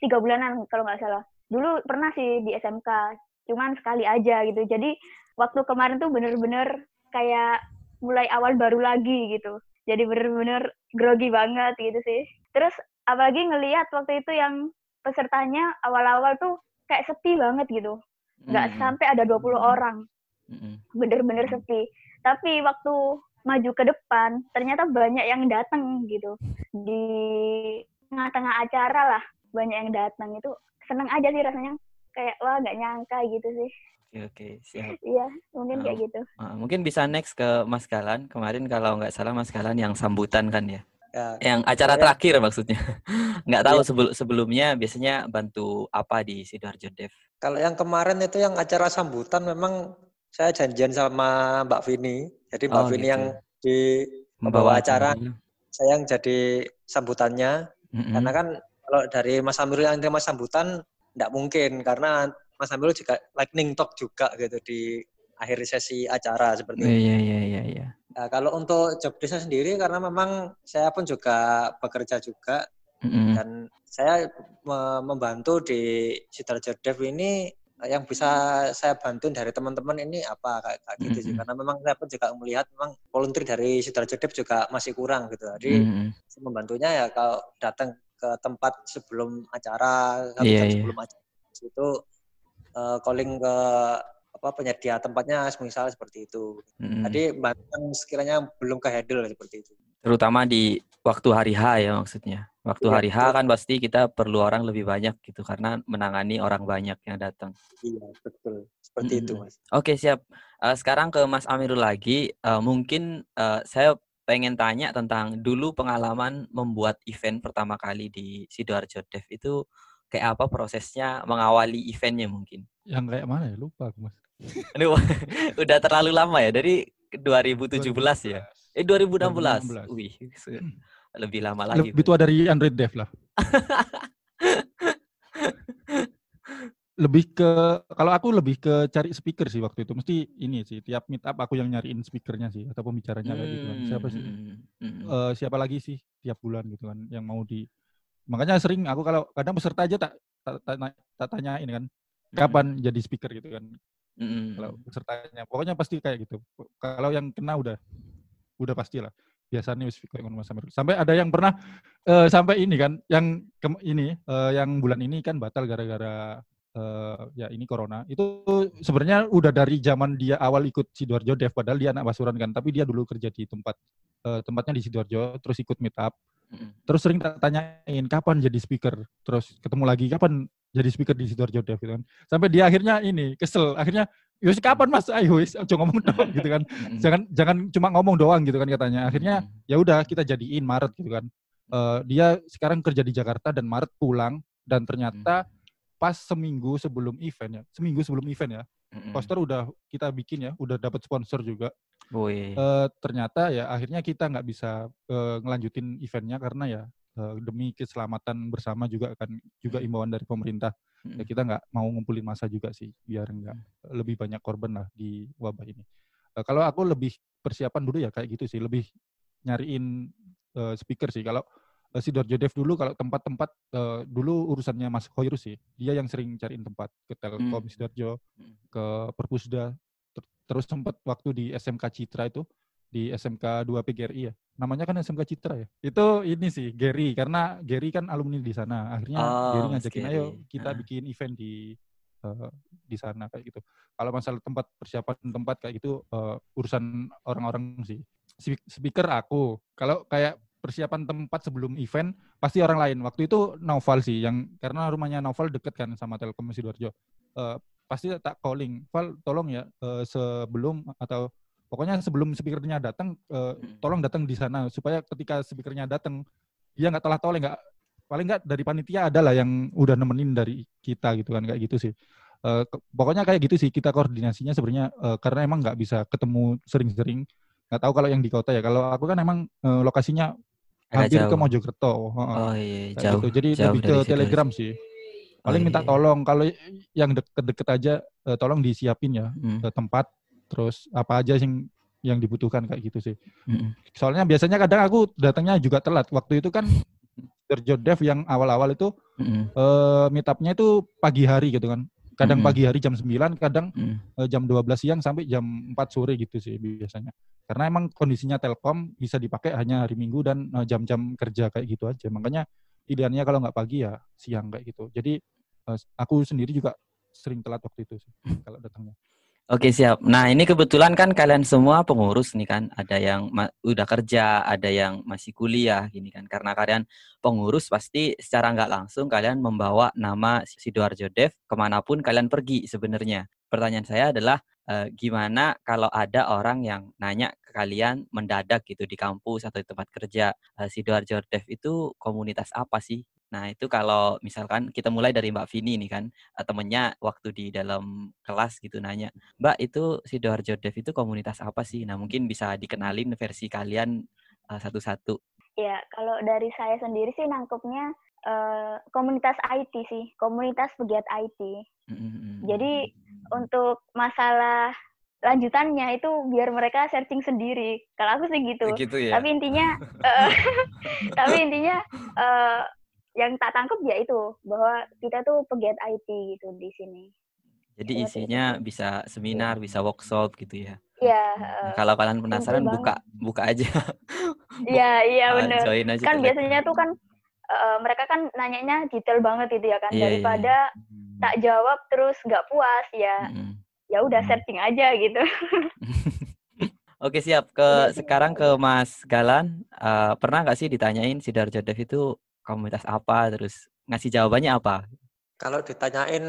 tiga bulanan kalau nggak salah. Dulu pernah sih di SMK cuman sekali aja gitu. Jadi waktu kemarin tuh bener-bener kayak mulai awal baru lagi gitu. Jadi bener-bener grogi banget gitu sih. Terus apalagi ngelihat waktu itu yang pesertanya awal-awal tuh kayak sepi banget gitu. Nggak mm -hmm. sampai ada 20 orang. Bener-bener sepi. Tapi waktu maju ke depan ternyata banyak yang datang gitu. Di tengah-tengah acara lah banyak yang datang itu seneng aja sih rasanya. Kayak wah nggak nyangka gitu sih.
Oke oke siap.
Iya mungkin uh, kayak gitu.
uh, mungkin bisa next ke Mas Galan. Kemarin kalau nggak salah Mas Galan yang sambutan kan ya Ya, yang acara ya. terakhir maksudnya. [laughs] Nggak tahu ya. sebelum sebelumnya biasanya bantu apa di Sidoarjo Dev?
Kalau yang kemarin itu yang acara sambutan memang saya janjian sama Mbak Vini. Jadi Mbak oh, Vini gitu. yang di membawa acara, saya yang jadi sambutannya. Mm -hmm. Karena kan kalau dari Mas Amir yang terima sambutan tidak mungkin karena Mas Amil juga lightning talk juga gitu di akhir sesi acara seperti
itu. Iya iya iya iya.
Nah, kalau untuk job desk sendiri karena memang saya pun juga bekerja juga mm-hmm. dan saya membantu di Sidoarjo Dev ini yang bisa saya bantu dari teman-teman ini apa kayak, kayak gitu sih karena memang saya pun juga melihat memang volunteer dari Sidoarjo Dev juga masih kurang gitu. Jadi mm-hmm. membantunya ya kalau datang ke tempat sebelum acara satu yeah, jam yeah. sebelum acara itu uh, calling ke apa penyedia tempatnya misal seperti itu. Mm. Jadi sekiranya belum ke handle seperti itu.
Terutama di waktu hari H ya maksudnya. Waktu ya, hari H kan pasti kita perlu orang lebih banyak gitu karena menangani orang banyak yang datang.
Iya, betul. Seperti mm. itu, Mas.
Oke, siap. Uh, sekarang ke Mas Amirul lagi. Uh, mungkin uh, saya pengen tanya tentang dulu pengalaman membuat event pertama kali di Sidoarjo Dev itu kayak apa prosesnya mengawali eventnya mungkin?
Yang kayak mana ya? Lupa aku mas. [laughs]
Aduh, udah terlalu lama ya dari 2017 2016. ya? Eh 2016. 2016. Wih, lebih lama lagi.
Lebih tua dari Android Dev lah. [laughs] lebih ke kalau aku lebih ke cari speaker sih waktu itu mesti ini sih tiap meet up aku yang nyariin speakernya sih atau pembicaranya kayak gitu kan siapa sih uh, siapa lagi sih tiap bulan gitu kan yang mau di makanya sering aku kalau kadang peserta aja tak tak, tak, tak tanyain kan kapan jadi speaker gitu kan mm. kalau pesertanya. Pokoknya pasti kayak gitu. Kalau yang kena udah udah pastilah. Biasanya speaker Mas Samir. Sampai ada yang pernah uh, sampai ini kan, yang ke, ini uh, yang bulan ini kan batal gara-gara uh, ya ini corona. Itu sebenarnya udah dari zaman dia awal ikut sidoarjo Dev padahal dia anak Basuran kan. Tapi dia dulu kerja di tempat uh, tempatnya di sidoarjo terus ikut meet terus sering tanyain kapan jadi speaker? Terus ketemu lagi kapan jadi speaker di sidoarjo Dev? Gitu kan. Sampai dia akhirnya ini kesel. Akhirnya Yus kapan mas? Ayo wis cuma ngomong doang gitu kan. [laughs] Jangan jangan cuma ngomong doang gitu kan katanya. Akhirnya ya udah kita jadiin Maret gitu kan. Uh, dia sekarang kerja di Jakarta dan Maret pulang dan ternyata pas seminggu sebelum event ya, seminggu sebelum event ya, poster udah kita bikin ya, udah dapat sponsor juga. Uh, ternyata ya akhirnya kita nggak bisa uh, ngelanjutin eventnya karena ya uh, demi keselamatan bersama juga akan juga imbauan dari pemerintah. Mm-hmm. Ya kita nggak mau ngumpulin masa juga sih, biar nggak mm-hmm. lebih banyak korban lah di wabah ini. Uh, kalau aku lebih persiapan dulu ya kayak gitu sih, lebih nyariin uh, speaker sih. Kalau uh, Sidoarjo Dev dulu kalau tempat-tempat uh, dulu urusannya Mas Khoirus sih. Dia yang sering cariin tempat ke Telkom hmm. Sidoarjo, hmm. ke Perpusda. Ter terus sempat waktu di SMK Citra itu di SMK 2 PGRI ya. Namanya kan SMK Citra ya. Itu ini sih Gary karena Gary kan alumni di sana. Akhirnya oh, Gary ngajakin ayo kita uh. bikin event di uh, di sana kayak gitu. Kalau masalah tempat persiapan tempat kayak gitu uh, urusan orang-orang sih. Speaker aku. Kalau kayak persiapan tempat sebelum event pasti orang lain. Waktu itu Novel sih yang karena rumahnya Novel deket kan sama Telkom Sidoarjo. Uh, pasti tak calling, Val tolong ya uh, sebelum atau pokoknya sebelum speakernya datang uh, tolong datang di sana supaya ketika speakernya datang dia nggak telah toleh nggak paling nggak dari panitia ada lah yang udah nemenin dari kita gitu kan kayak gitu sih. Uh, pokoknya kayak gitu sih kita koordinasinya sebenarnya uh, karena emang nggak bisa ketemu sering-sering nggak tahu kalau yang di kota ya kalau aku kan emang uh, lokasinya hampir jauh. ke Mojokerto.
Oh iya, jauh.
Gitu. Jadi jauh lebih ke Telegram sih. Paling oh, minta iya. tolong kalau yang deket-deket aja uh, tolong disiapin ya hmm. tempat terus apa aja yang yang dibutuhkan kayak gitu sih. Hmm. Soalnya biasanya kadang aku datangnya juga telat. Waktu itu kan [laughs] Sergio Dev yang awal-awal itu hmm. uh, meet up-nya itu pagi hari gitu kan. Kadang hmm. pagi hari jam 9, kadang hmm. uh, jam 12 siang sampai jam 4 sore gitu sih biasanya. Karena emang kondisinya Telkom bisa dipakai hanya hari Minggu dan jam-jam uh, kerja kayak gitu aja. Makanya pilihannya kalau nggak pagi ya siang kayak gitu. Jadi uh, aku sendiri juga sering telat waktu itu sih [laughs] kalau datangnya.
Oke siap. Nah ini kebetulan kan kalian semua pengurus nih kan, ada yang udah kerja, ada yang masih kuliah gini kan. Karena kalian pengurus pasti secara nggak langsung kalian membawa nama Sidoarjo Dev ke mana pun kalian pergi sebenarnya. Pertanyaan saya adalah uh, gimana kalau ada orang yang nanya ke kalian mendadak gitu di kampus atau di tempat kerja uh, Sidoarjo Dev itu komunitas apa sih? Nah itu kalau misalkan kita mulai dari Mbak Vini nih kan uh, temennya waktu di dalam kelas gitu nanya Mbak itu Sidoarjo Dev itu komunitas apa sih? Nah mungkin bisa dikenalin versi kalian uh, satu-satu.
Ya kalau dari saya sendiri sih nangkepnya uh, komunitas IT sih, komunitas pegiat IT. Mm-hmm. Jadi untuk masalah lanjutannya itu biar mereka searching sendiri. Kalau aku sih gitu.
gitu ya?
Tapi intinya, uh, [laughs] tapi intinya uh, yang tak tangkap ya itu bahwa kita tuh pegiat IT gitu di sini.
Jadi isinya itu. bisa seminar, bisa workshop gitu ya.
Iya.
Uh, kalau kalian penasaran buka buka aja. [laughs]
Iya iya benar. Kan biasanya tuh kan uh, mereka kan nanyanya detail banget itu ya kan yeah, iya, daripada yeah tak jawab terus nggak puas ya hmm. ya udah searching aja gitu [laughs]
Oke siap ke sekarang ke Mas Galan uh, pernah nggak sih ditanyain si Darjo Dev itu komunitas apa terus ngasih jawabannya apa?
Kalau ditanyain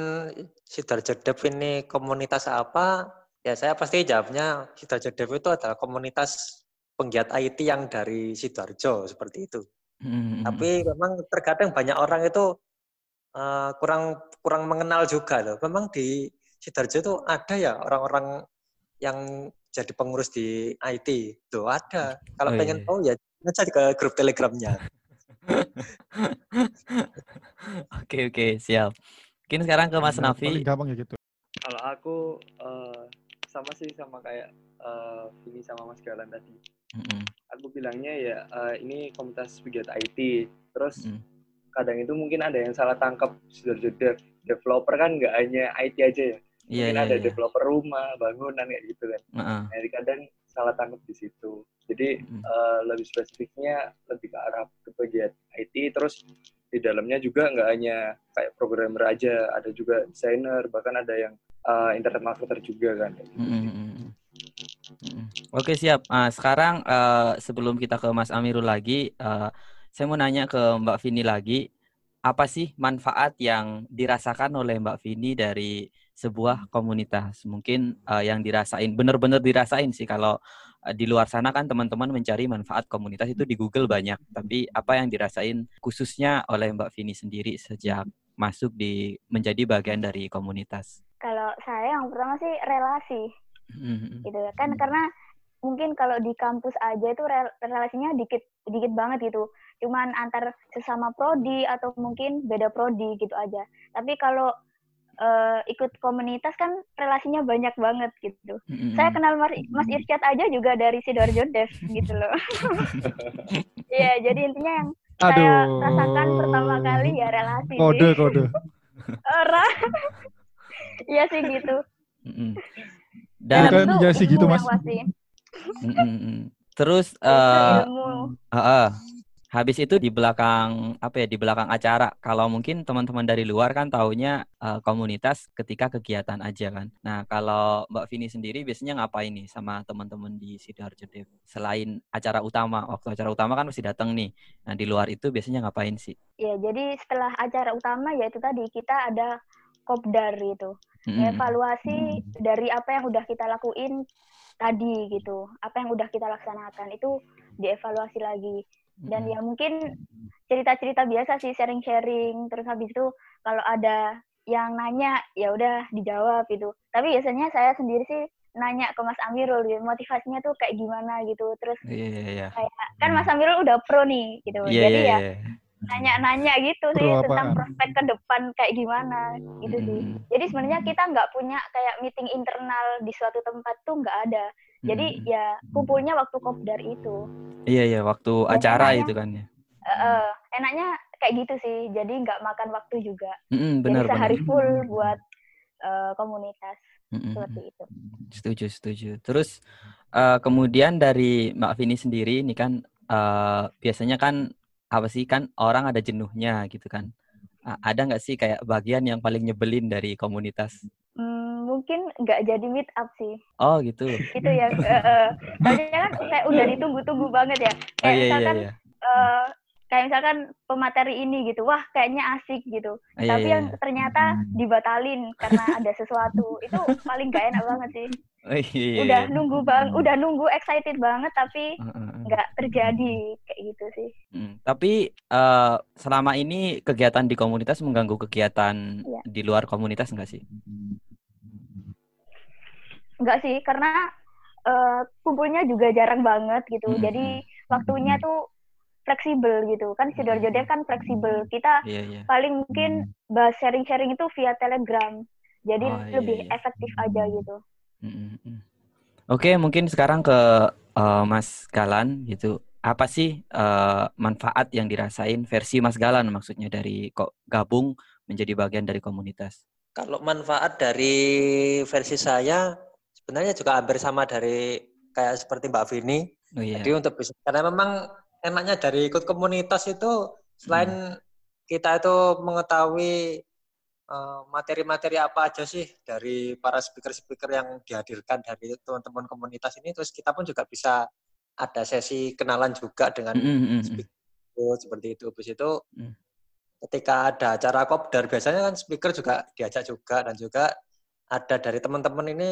si Darjo Dev ini komunitas apa ya saya pasti jawabnya si Darjo Dev itu adalah komunitas penggiat IT yang dari Sidoarjo seperti itu. Hmm. Tapi memang terkadang banyak orang itu uh, kurang kurang mengenal juga loh. Memang di Sidoarjo itu ada ya orang-orang yang jadi pengurus di IT. Tuh ada. Kalau oh, pengen iya. tahu ya aja ke grup Telegramnya. [laughs]
oke oke siap. Mungkin sekarang ke Mas Nafi.
Paling gampang ya gitu.
Kalau aku uh, sama sih sama kayak uh, ini sama Mas Galan tadi. Mm -hmm. Aku bilangnya ya uh, ini komunitas pegiat IT. Terus mm kadang itu mungkin ada yang salah tangkap Sidoarjo Dev. Developer kan nggak hanya IT aja ya. Yeah, mungkin yeah, ada yeah. developer rumah, bangunan kayak gitu kan. Uh-uh. Jadi kadang salah tangkap di situ. Jadi uh uh, lebih spesifiknya lebih ke arah kebagian IT. Terus di dalamnya juga nggak hanya kayak programmer aja, ada juga desainer, bahkan ada yang uh, internet marketer juga kan. Mm-hmm.
Oke siap. Uh, sekarang uh, sebelum kita ke Mas Amirul lagi, uh, saya mau nanya ke Mbak Vini lagi, apa sih manfaat yang dirasakan oleh Mbak Vini dari sebuah komunitas? Mungkin uh, yang dirasain, benar-benar dirasain sih kalau uh, di luar sana kan teman-teman mencari manfaat komunitas itu di Google banyak. Tapi apa yang dirasain khususnya oleh Mbak Vini sendiri sejak masuk di menjadi bagian dari komunitas?
Kalau saya yang pertama sih relasi, mm-hmm. gitu ya kan karena mungkin kalau di kampus aja itu relasinya dikit dikit banget gitu cuman antar sesama prodi atau mungkin beda prodi gitu aja. Tapi kalau uh, ikut komunitas kan relasinya banyak banget gitu. Mm-hmm. Saya kenal Mas, Mas Irsyad aja juga dari Sidoarjo Dev gitu loh. [laughs] Iya, jadi intinya yang Aduh. saya rasakan pertama kali ya relasi.
Kode sih. kode. [laughs]
Ora. Iya sih gitu.
Mm-hmm.
Dan, itu ya sih gitu Mas.
Mm-hmm. Terus uh, uh, uh, Habis itu di belakang apa ya di belakang acara. Kalau mungkin teman-teman dari luar kan taunya uh, komunitas ketika kegiatan aja kan. Nah kalau Mbak Vini sendiri biasanya ngapain nih sama teman-teman di sidoarjo Dev? Selain acara utama, waktu acara utama kan mesti datang nih. Nah di luar itu biasanya ngapain sih?
Ya jadi setelah acara utama ya itu tadi kita ada kopdar gitu. Mm-hmm. Evaluasi mm-hmm. dari apa yang udah kita lakuin tadi gitu. Apa yang udah kita laksanakan itu dievaluasi lagi dan ya mungkin cerita-cerita biasa sih sharing-sharing. Terus habis itu kalau ada yang nanya ya udah dijawab gitu. Tapi biasanya saya sendiri sih nanya ke Mas Amirul gitu motivasinya tuh kayak gimana gitu. Terus
yeah, yeah, yeah.
kayak kan Mas Amirul udah pro nih gitu. Yeah, jadi yeah, ya yeah. nanya-nanya gitu sih tentang apa? prospek ke depan kayak gimana gitu sih. Jadi sebenarnya kita nggak punya kayak meeting internal di suatu tempat tuh nggak ada jadi ya kumpulnya waktu kopdar itu
Iya iya waktu Dan acara enaknya, itu kan ya.
Uh, enaknya kayak gitu sih. Jadi nggak makan waktu juga.
Mm-hmm, benar,
Jadi sehari benar. full buat uh, komunitas mm-hmm. seperti itu.
Setuju setuju. Terus uh, kemudian dari Mbak Vini sendiri ini kan uh, biasanya kan apa sih kan orang ada jenuhnya gitu kan. Uh, ada nggak sih kayak bagian yang paling nyebelin dari komunitas?
Mungkin nggak jadi meet up sih.
Oh gitu.
Itu ya. [laughs] uh, kan kayak udah ditunggu-tunggu banget ya. Kayak oh, iya, misalkan iya, iya. Uh, kayak misalkan pemateri ini gitu, wah kayaknya asik gitu. Oh, Tapi iya, yang iya. ternyata dibatalin karena ada sesuatu. Itu paling gak enak banget sih.
Oh, iya, iya.
Udah nunggu bang, udah nunggu excited banget tapi nggak terjadi kayak gitu sih.
Hmm. Tapi uh, selama ini kegiatan di komunitas mengganggu kegiatan iya. di luar komunitas enggak sih?
Enggak sih, karena uh, kumpulnya juga jarang banget gitu. Hmm. Jadi hmm, waktunya hmm. tuh fleksibel gitu. Kan Sidoarjo Dev kan fleksibel. Kita yeah, yeah. paling mungkin bahas sharing-sharing itu via Telegram. Jadi oh, iya, lebih yeah. efektif aja gitu.
Hmm. Oke, okay, mungkin sekarang ke uh, Mas Galan gitu. Apa sih uh, manfaat yang dirasain versi Mas Galan maksudnya dari kok gabung menjadi bagian dari komunitas?
Kalau manfaat dari versi saya sebenarnya juga hampir sama dari kayak seperti Mbak Vini. Oh, iya. Jadi untuk bisa karena memang enaknya dari ikut komunitas itu selain hmm. kita itu mengetahui eh, materi-materi uh, apa aja sih dari para speaker-speaker yang dihadirkan dari teman-teman komunitas ini, terus kita pun juga bisa ada sesi kenalan juga dengan mm -hmm. speaker seperti itu. Habis itu mm. ketika ada acara kopdar biasanya kan speaker juga diajak juga dan juga ada dari teman-teman ini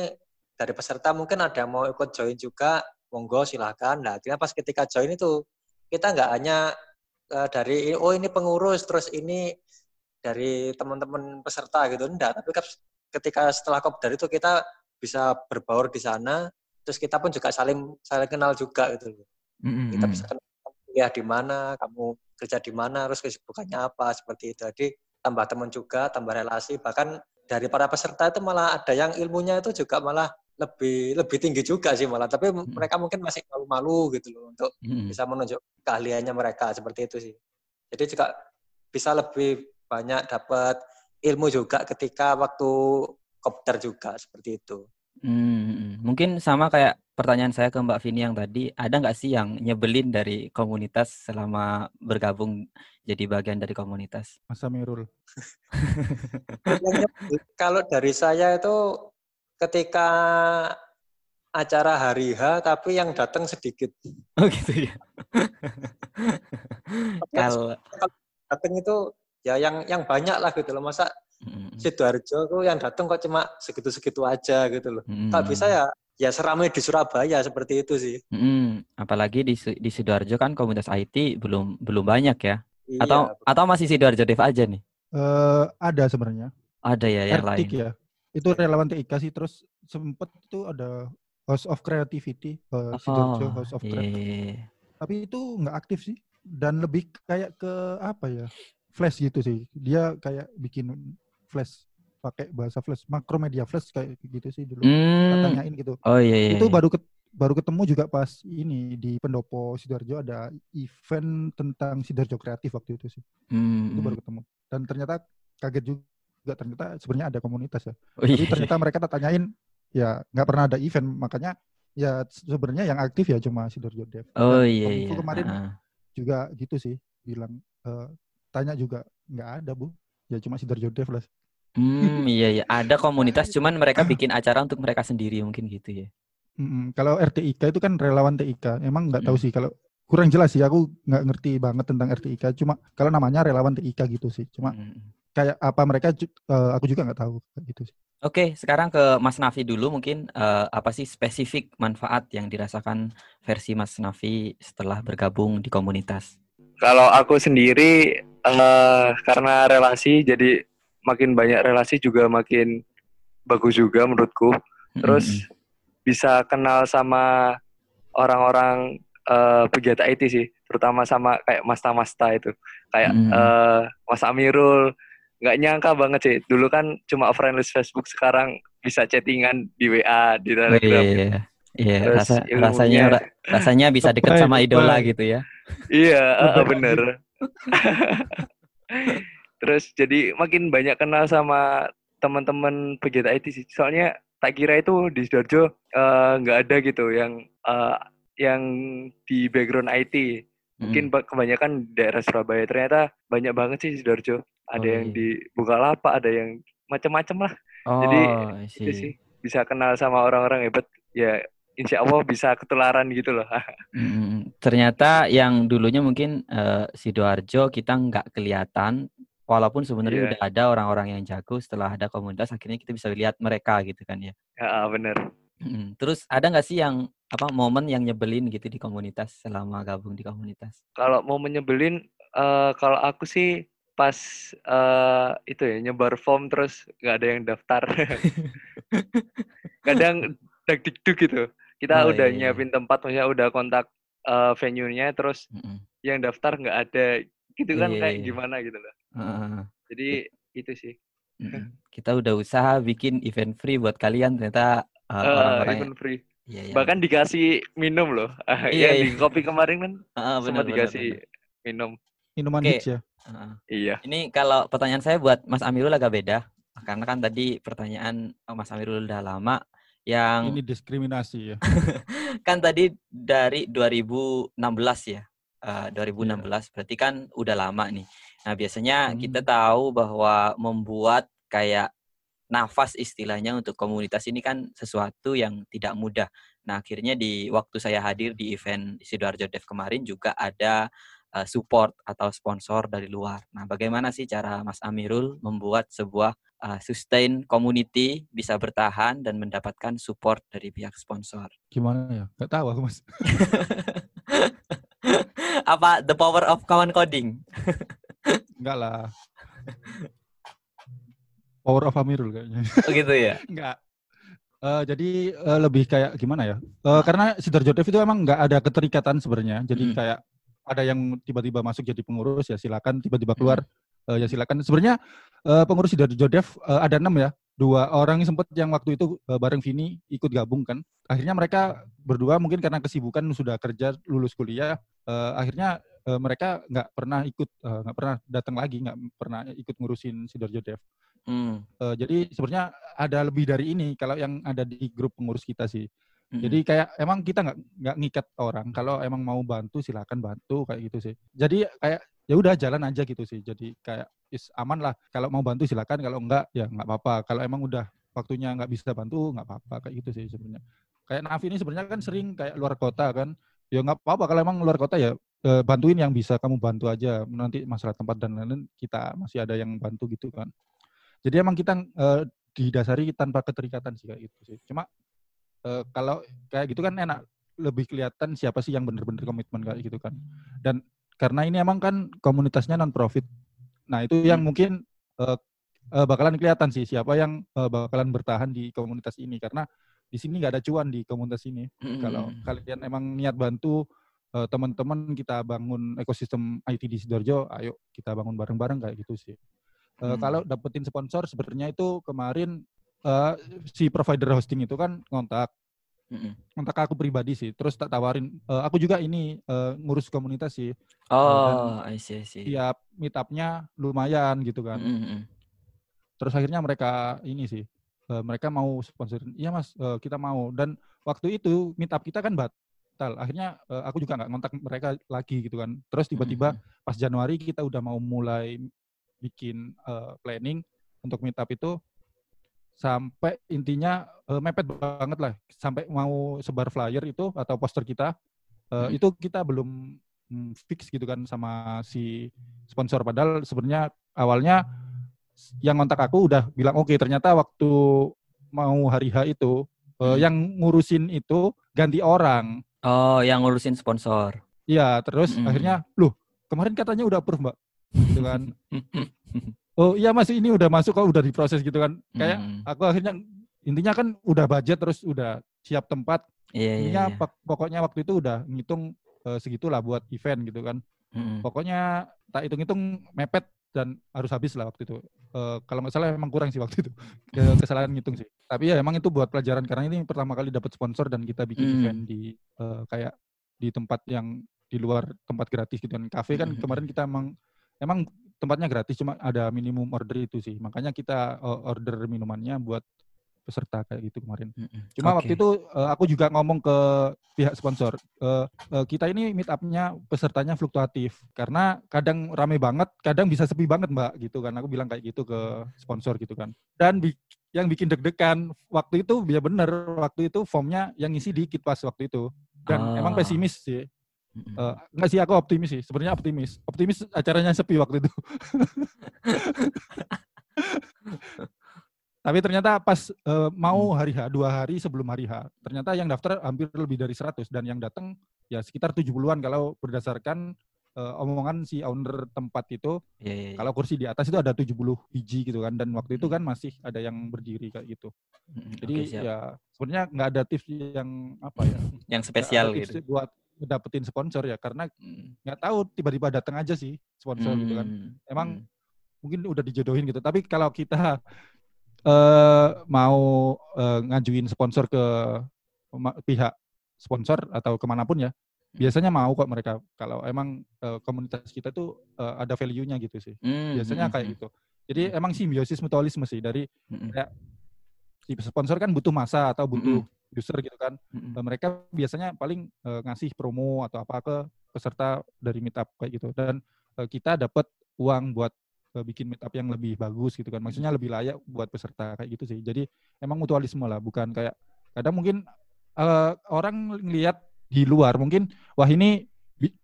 dari peserta mungkin ada mau ikut join juga, monggo silahkan. Nah, akhirnya pas ketika join itu kita nggak hanya uh, dari oh ini pengurus terus ini dari teman-teman peserta gitu, enggak. Tapi ketika setelah kopdar itu kita bisa berbaur di sana, terus kita pun juga saling saling kenal juga gitu. Mm-hmm. Kita bisa kenal kuliah di mana, kamu kerja di mana, terus kesibukannya apa seperti itu. Jadi tambah teman juga, tambah relasi, bahkan dari para peserta itu malah ada yang ilmunya itu juga malah lebih lebih tinggi juga sih malah tapi hmm. mereka mungkin masih malu-malu gitu loh untuk hmm. bisa menunjuk keahliannya mereka seperti itu sih jadi juga bisa lebih banyak dapat ilmu juga ketika waktu kopter juga seperti itu
hmm. mungkin sama kayak pertanyaan saya ke Mbak Vini yang tadi ada nggak sih yang nyebelin dari komunitas selama bergabung jadi bagian dari komunitas
Masa Mirul [laughs]
kalau dari saya itu ketika acara hari H tapi yang datang sedikit.
Oh gitu ya.
kalau datang itu ya yang yang banyak lah gitu loh masa hmm. sidoarjo tuh yang datang kok cuma segitu-segitu aja gitu loh. Hmm. Tak bisa ya ya seramai di Surabaya seperti itu sih.
Hmm. Apalagi di di sidoarjo kan komunitas IT belum belum banyak ya. Iya, atau betul. atau masih sidoarjo Dev aja nih?
Uh, ada sebenarnya.
Ada ya yang lain.
ya itu relawan TIK sih terus sempet itu ada House of Creativity uh, oh, House of Craft yeah. tapi itu nggak aktif sih dan lebih kayak ke apa ya flash gitu sih dia kayak bikin flash pakai bahasa flash makromedia flash kayak gitu sih dulu mm. tanyain gitu
oh iya, iya
itu
iya.
baru ket, baru ketemu juga pas ini di pendopo sidoarjo ada event tentang sidoarjo kreatif waktu itu sih mm. itu baru ketemu dan ternyata kaget juga juga ternyata sebenarnya ada komunitas ya. Oh, iya. Tapi ternyata mereka tak tanyain ya nggak pernah ada event makanya ya sebenarnya yang aktif ya cuma Sidoarjo Dev.
Oh iya iya.
kemarin uh. juga gitu sih bilang uh, tanya juga nggak ada bu ya cuma Sidoarjo Dev lah
Hmm, [laughs] iya iya. Ada komunitas, cuman mereka bikin acara untuk mereka sendiri mungkin gitu ya.
Mm-mm. Kalau RTIK itu kan relawan TIK. Emang nggak tahu mm. sih kalau kurang jelas sih. Aku nggak ngerti banget tentang RTIK. Cuma kalau namanya relawan TIK gitu sih. Cuma mm. Kayak apa mereka, uh, aku juga nggak tahu gitu sih.
Oke, sekarang ke Mas Nafi dulu mungkin uh, apa sih spesifik manfaat yang dirasakan versi Mas Nafi setelah bergabung di komunitas?
Kalau aku sendiri uh, karena relasi jadi makin banyak relasi juga makin bagus juga menurutku. Terus mm -hmm. bisa kenal sama orang-orang uh, pegiat IT sih, terutama sama kayak Mas Tamasta itu, kayak mm -hmm. uh, Mas Amirul. Nggak nyangka banget sih, dulu kan cuma friendlist Facebook, sekarang bisa chattingan di WA, di Telegram.
Oh, iya, iya. Iya, rasa, rasanya rasanya bisa deket sama idola gitu ya.
Iya, uh, [laughs] bener. [laughs] Terus jadi makin banyak kenal sama teman-teman pegiat IT sih. Soalnya tak kira itu di Sidoarjo eh, nggak uh, ada gitu yang uh, yang di background IT. Mungkin hmm. kebanyakan daerah Surabaya. Ternyata banyak banget sih di Sidoarjo. Ada oh, yang iya. di Bukalapak, ada yang macam-macam lah. Oh, Jadi itu sih bisa kenal sama orang-orang hebat. Ya insya Allah bisa ketularan gitu loh. [laughs]
hmm, ternyata yang dulunya mungkin uh, Sidoarjo kita nggak kelihatan, walaupun sebenarnya yeah. udah ada orang-orang yang jago setelah ada komunitas akhirnya kita bisa lihat mereka gitu kan ya
ya bener
terus ada nggak sih yang apa momen yang nyebelin gitu di komunitas selama gabung di komunitas
kalau momen nyebelin uh, kalau aku sih pas uh, itu ya nyebar form terus nggak ada yang daftar [laughs] kadang deg-deg gitu kita oh, udah iya, iya. nyiapin tempat maksudnya udah kontak uh, venue-nya terus mm -hmm. yang daftar nggak ada gitu kan iya, kayak iya. gimana gitu loh Uh, Jadi itu sih.
Kita udah usaha bikin event free buat kalian ternyata uh, uh, orang-orang
event free. Iya, iya. Bahkan dikasih minum loh. [laughs] iya, iya. di kopi kemarin kan uh, bener, sempat dikasih bener. minum.
Minuman okay. hits ya.
Uh, iya.
Ini kalau pertanyaan saya buat Mas Amirul agak beda. Karena kan tadi pertanyaan oh, Mas Amirul udah lama yang
ini diskriminasi ya. [laughs]
kan tadi dari 2016 ya. Uh, 2016 yeah. berarti kan udah lama nih. Nah, biasanya hmm. kita tahu bahwa membuat kayak nafas istilahnya untuk komunitas ini kan sesuatu yang tidak mudah. Nah, akhirnya di waktu saya hadir di event Sidoarjo Dev kemarin juga ada uh, support atau sponsor dari luar. Nah, bagaimana sih cara Mas Amirul membuat sebuah uh, sustain community bisa bertahan dan mendapatkan support dari pihak sponsor?
Gimana ya? Gak tahu aku, Mas. [laughs]
Apa the power of common coding? [laughs]
Enggak lah. Power of Amirul kayaknya.
Oh gitu ya? [laughs]
Enggak. Uh, jadi uh, lebih kayak gimana ya? Uh, karena Sidoarjo Dev itu emang nggak ada keterikatan sebenarnya. Jadi hmm. kayak ada yang tiba-tiba masuk jadi pengurus ya silakan, tiba-tiba keluar hmm. uh, ya silakan. Sebenarnya uh, pengurus Sidoarjo Dev uh, ada enam ya. Dua orang yang sempat yang waktu itu uh, bareng Vini ikut gabung kan. Akhirnya mereka berdua mungkin karena kesibukan sudah kerja lulus kuliah, uh, akhirnya uh, mereka nggak pernah ikut nggak uh, pernah datang lagi nggak pernah ikut ngurusin sidoarjo dev hmm. uh, jadi sebenarnya ada lebih dari ini kalau yang ada di grup pengurus kita sih hmm. jadi kayak emang kita nggak nggak ngikat orang. Kalau emang mau bantu silakan bantu kayak gitu sih. Jadi kayak ya udah jalan aja gitu sih. Jadi kayak is aman lah. Kalau mau bantu silakan. Kalau enggak ya nggak apa-apa. Kalau emang udah waktunya nggak bisa bantu nggak apa-apa. Kayak gitu sih sebenarnya. Kayak Nafi ini sebenarnya kan sering kayak luar kota kan. Ya nggak apa-apa. Kalau emang luar kota ya uh, bantuin yang bisa kamu bantu aja. Nanti masalah tempat dan lain-lain kita masih ada yang bantu gitu kan. Jadi emang kita uh, didasari tanpa keterikatan sih kayak gitu sih. Cuma uh, kalau kayak gitu kan enak lebih kelihatan siapa sih yang benar-benar komitmen kayak gitu kan dan karena ini emang kan komunitasnya non profit nah itu yang hmm. mungkin uh, uh, bakalan kelihatan sih siapa yang uh, bakalan bertahan di komunitas ini karena di sini nggak ada cuan di komunitas ini. Mm-hmm. Kalau hmm. kalian emang niat bantu uh, teman-teman kita bangun ekosistem IT di Sidoarjo, ayo kita bangun bareng-bareng kayak gitu sih. Uh, hmm. Kalau dapetin sponsor sebenarnya itu kemarin uh, si provider hosting itu kan ngontak, hmm. ngontak aku pribadi sih. Terus tak tawarin, uh, aku juga ini uh, ngurus komunitas sih.
Oh, uh, I see, I see.
Ya meetupnya lumayan gitu kan. Hmm. Terus akhirnya mereka ini sih, uh, mereka mau sponsorin. Iya mas, uh, kita mau. Dan waktu itu meetup kita kan bat batal. Akhirnya uh, aku juga nggak ngontak mereka lagi gitu kan. Terus tiba-tiba pas Januari kita udah mau mulai bikin uh, planning untuk meetup itu sampai intinya uh, mepet banget lah. Sampai mau sebar flyer itu atau poster kita uh, hmm. itu kita belum mm, fix gitu kan sama si sponsor. Padahal sebenarnya awalnya yang kontak aku udah bilang oke okay, ternyata waktu mau hari H itu uh, yang ngurusin itu ganti orang.
Oh yang ngurusin sponsor.
Iya terus hmm. akhirnya loh kemarin katanya udah approve mbak. Gitu kan [laughs] oh iya mas ini udah masuk kok udah diproses gitu kan kayak hmm. aku akhirnya intinya kan udah budget terus udah siap tempat yeah, iya, intinya yeah, yeah. pokoknya waktu itu udah ngitung uh, segitulah buat event gitu kan hmm. pokoknya tak hitung-hitung mepet dan harus habis lah waktu itu. Uh, kalau nggak salah emang kurang sih waktu itu [laughs] kesalahan ngitung sih. Tapi ya emang itu buat pelajaran karena ini pertama kali dapat sponsor dan kita bikin hmm. event di uh, kayak di tempat yang di luar tempat gratis gitu kan. Cafe kan hmm. kemarin kita emang emang tempatnya gratis cuma ada minimum order itu sih makanya kita uh, order minumannya buat peserta kayak gitu kemarin. Cuma okay. waktu itu uh, aku juga ngomong ke pihak sponsor, uh, uh, kita ini meet up-nya pesertanya fluktuatif karena kadang rame banget, kadang bisa sepi banget mbak gitu kan. Aku bilang kayak gitu ke sponsor gitu kan. Dan bi yang bikin deg-degan waktu itu ya bener waktu itu formnya yang ngisi dikit pas waktu itu dan oh. emang pesimis sih Uh, enggak sih aku optimis sih. Sebenarnya optimis. Optimis acaranya sepi waktu itu. [laughs] Tapi ternyata pas uh, mau hmm. hari H dua hari sebelum hari H ternyata yang daftar hampir lebih dari 100 dan yang datang ya sekitar 70-an kalau berdasarkan uh, omongan si owner tempat itu. Yeah, yeah, yeah. kalau kursi di atas itu ada 70 biji gitu kan. Dan waktu itu hmm. kan masih ada yang berdiri kayak gitu. Hmm, jadi okay, ya sebenarnya nggak ada tips yang apa ya? [laughs]
Yang spesial gitu.
buat dapetin sponsor ya karena hmm. nggak hmm. tahu tiba-tiba datang aja sih sponsor hmm. gitu kan hmm, emang hmm. mungkin udah dijodohin gitu tapi kalau kita uh, mau uh, ngajuin sponsor ke pihak sponsor atau ke mana pun ya biasanya mau kok mereka kalau emang uh, komunitas kita tuh uh, ada value-nya gitu sih hmm. biasanya kayak gitu jadi emang simbiosis mutualisme sih dari kayak si sponsor kan butuh masa atau butuh user gitu kan. Mm-hmm. Mereka biasanya paling uh, ngasih promo atau apa ke peserta dari meetup kayak gitu. Dan uh, kita dapat uang buat uh, bikin meetup yang lebih bagus gitu kan. Maksudnya lebih layak buat peserta kayak gitu sih. Jadi emang mutualisme lah, bukan kayak kadang mungkin uh, orang ngelihat di luar mungkin wah ini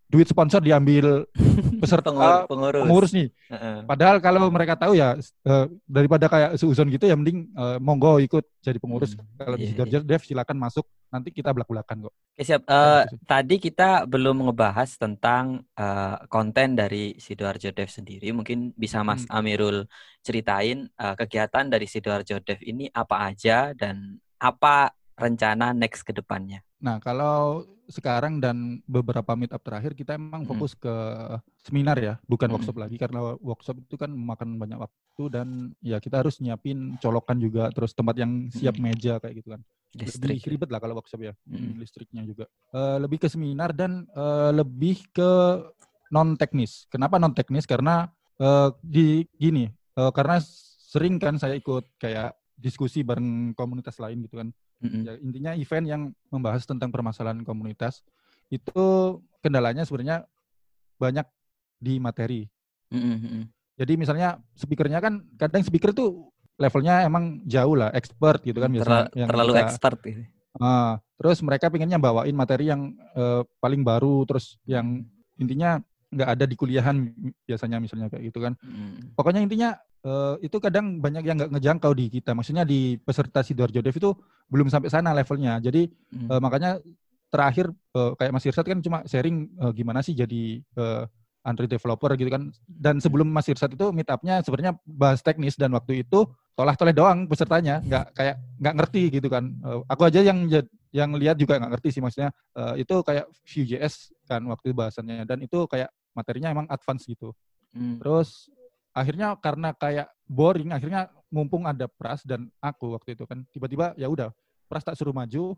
duit sponsor diambil [laughs] peserta pengurus, pengurus. pengurus nih. Uh-uh. Padahal kalau mereka tahu ya uh, daripada kayak seuzon gitu ya mending uh, monggo ikut jadi pengurus. Hmm. Kalau yeah, di Sidoarjo yeah. Dev silakan masuk nanti kita belak-belakan kok.
Oke, siap. Uh, tadi kita belum ngebahas tentang uh, konten dari Sidoarjo Dev sendiri. Mungkin bisa Mas hmm. Amirul ceritain uh, kegiatan dari Sidoarjo Dev ini apa aja dan apa rencana next ke depannya.
Nah, kalau sekarang dan beberapa meetup terakhir kita emang hmm. fokus ke seminar ya, bukan hmm. workshop lagi karena workshop itu kan memakan banyak waktu dan ya kita harus nyiapin colokan juga terus tempat yang siap hmm. meja kayak gitu kan. Listrik. Lebih ribet lah kalau workshop ya, hmm. listriknya juga. Uh, lebih ke seminar dan uh, lebih ke non teknis. Kenapa non teknis? Karena uh, di gini, uh, karena sering kan saya ikut kayak diskusi bareng komunitas lain gitu kan. Mm-hmm. Ya, intinya event yang membahas tentang permasalahan komunitas itu kendalanya sebenarnya banyak di materi. Mm-hmm. Jadi misalnya speakernya kan kadang speaker tuh levelnya emang jauh lah, expert gitu kan
biasanya. Terlalu, yang terlalu kita, expert gitu.
Uh, terus mereka pengennya bawain materi yang uh, paling baru, terus yang intinya nggak ada di kuliahan biasanya misalnya kayak gitu kan. Mm. Pokoknya intinya uh, itu kadang banyak yang nggak ngejangkau di kita. Maksudnya di peserta Sidoarjo Dev itu belum sampai sana levelnya. Jadi hmm. uh, makanya terakhir uh, kayak Mas Irsat kan cuma sharing uh, gimana sih jadi uh, Android developer gitu kan. Dan sebelum Mas Irsat itu meet up-nya sebenarnya bahas teknis dan waktu itu tolah-toleh doang pesertanya, nggak kayak nggak ngerti gitu kan. Uh, aku aja yang yang lihat juga nggak ngerti sih maksudnya uh, itu kayak Vue.js kan waktu bahasannya dan itu kayak materinya emang advance gitu. Hmm. Terus akhirnya karena kayak boring akhirnya mumpung ada Pras dan aku waktu itu kan tiba-tiba ya udah Pras tak suruh maju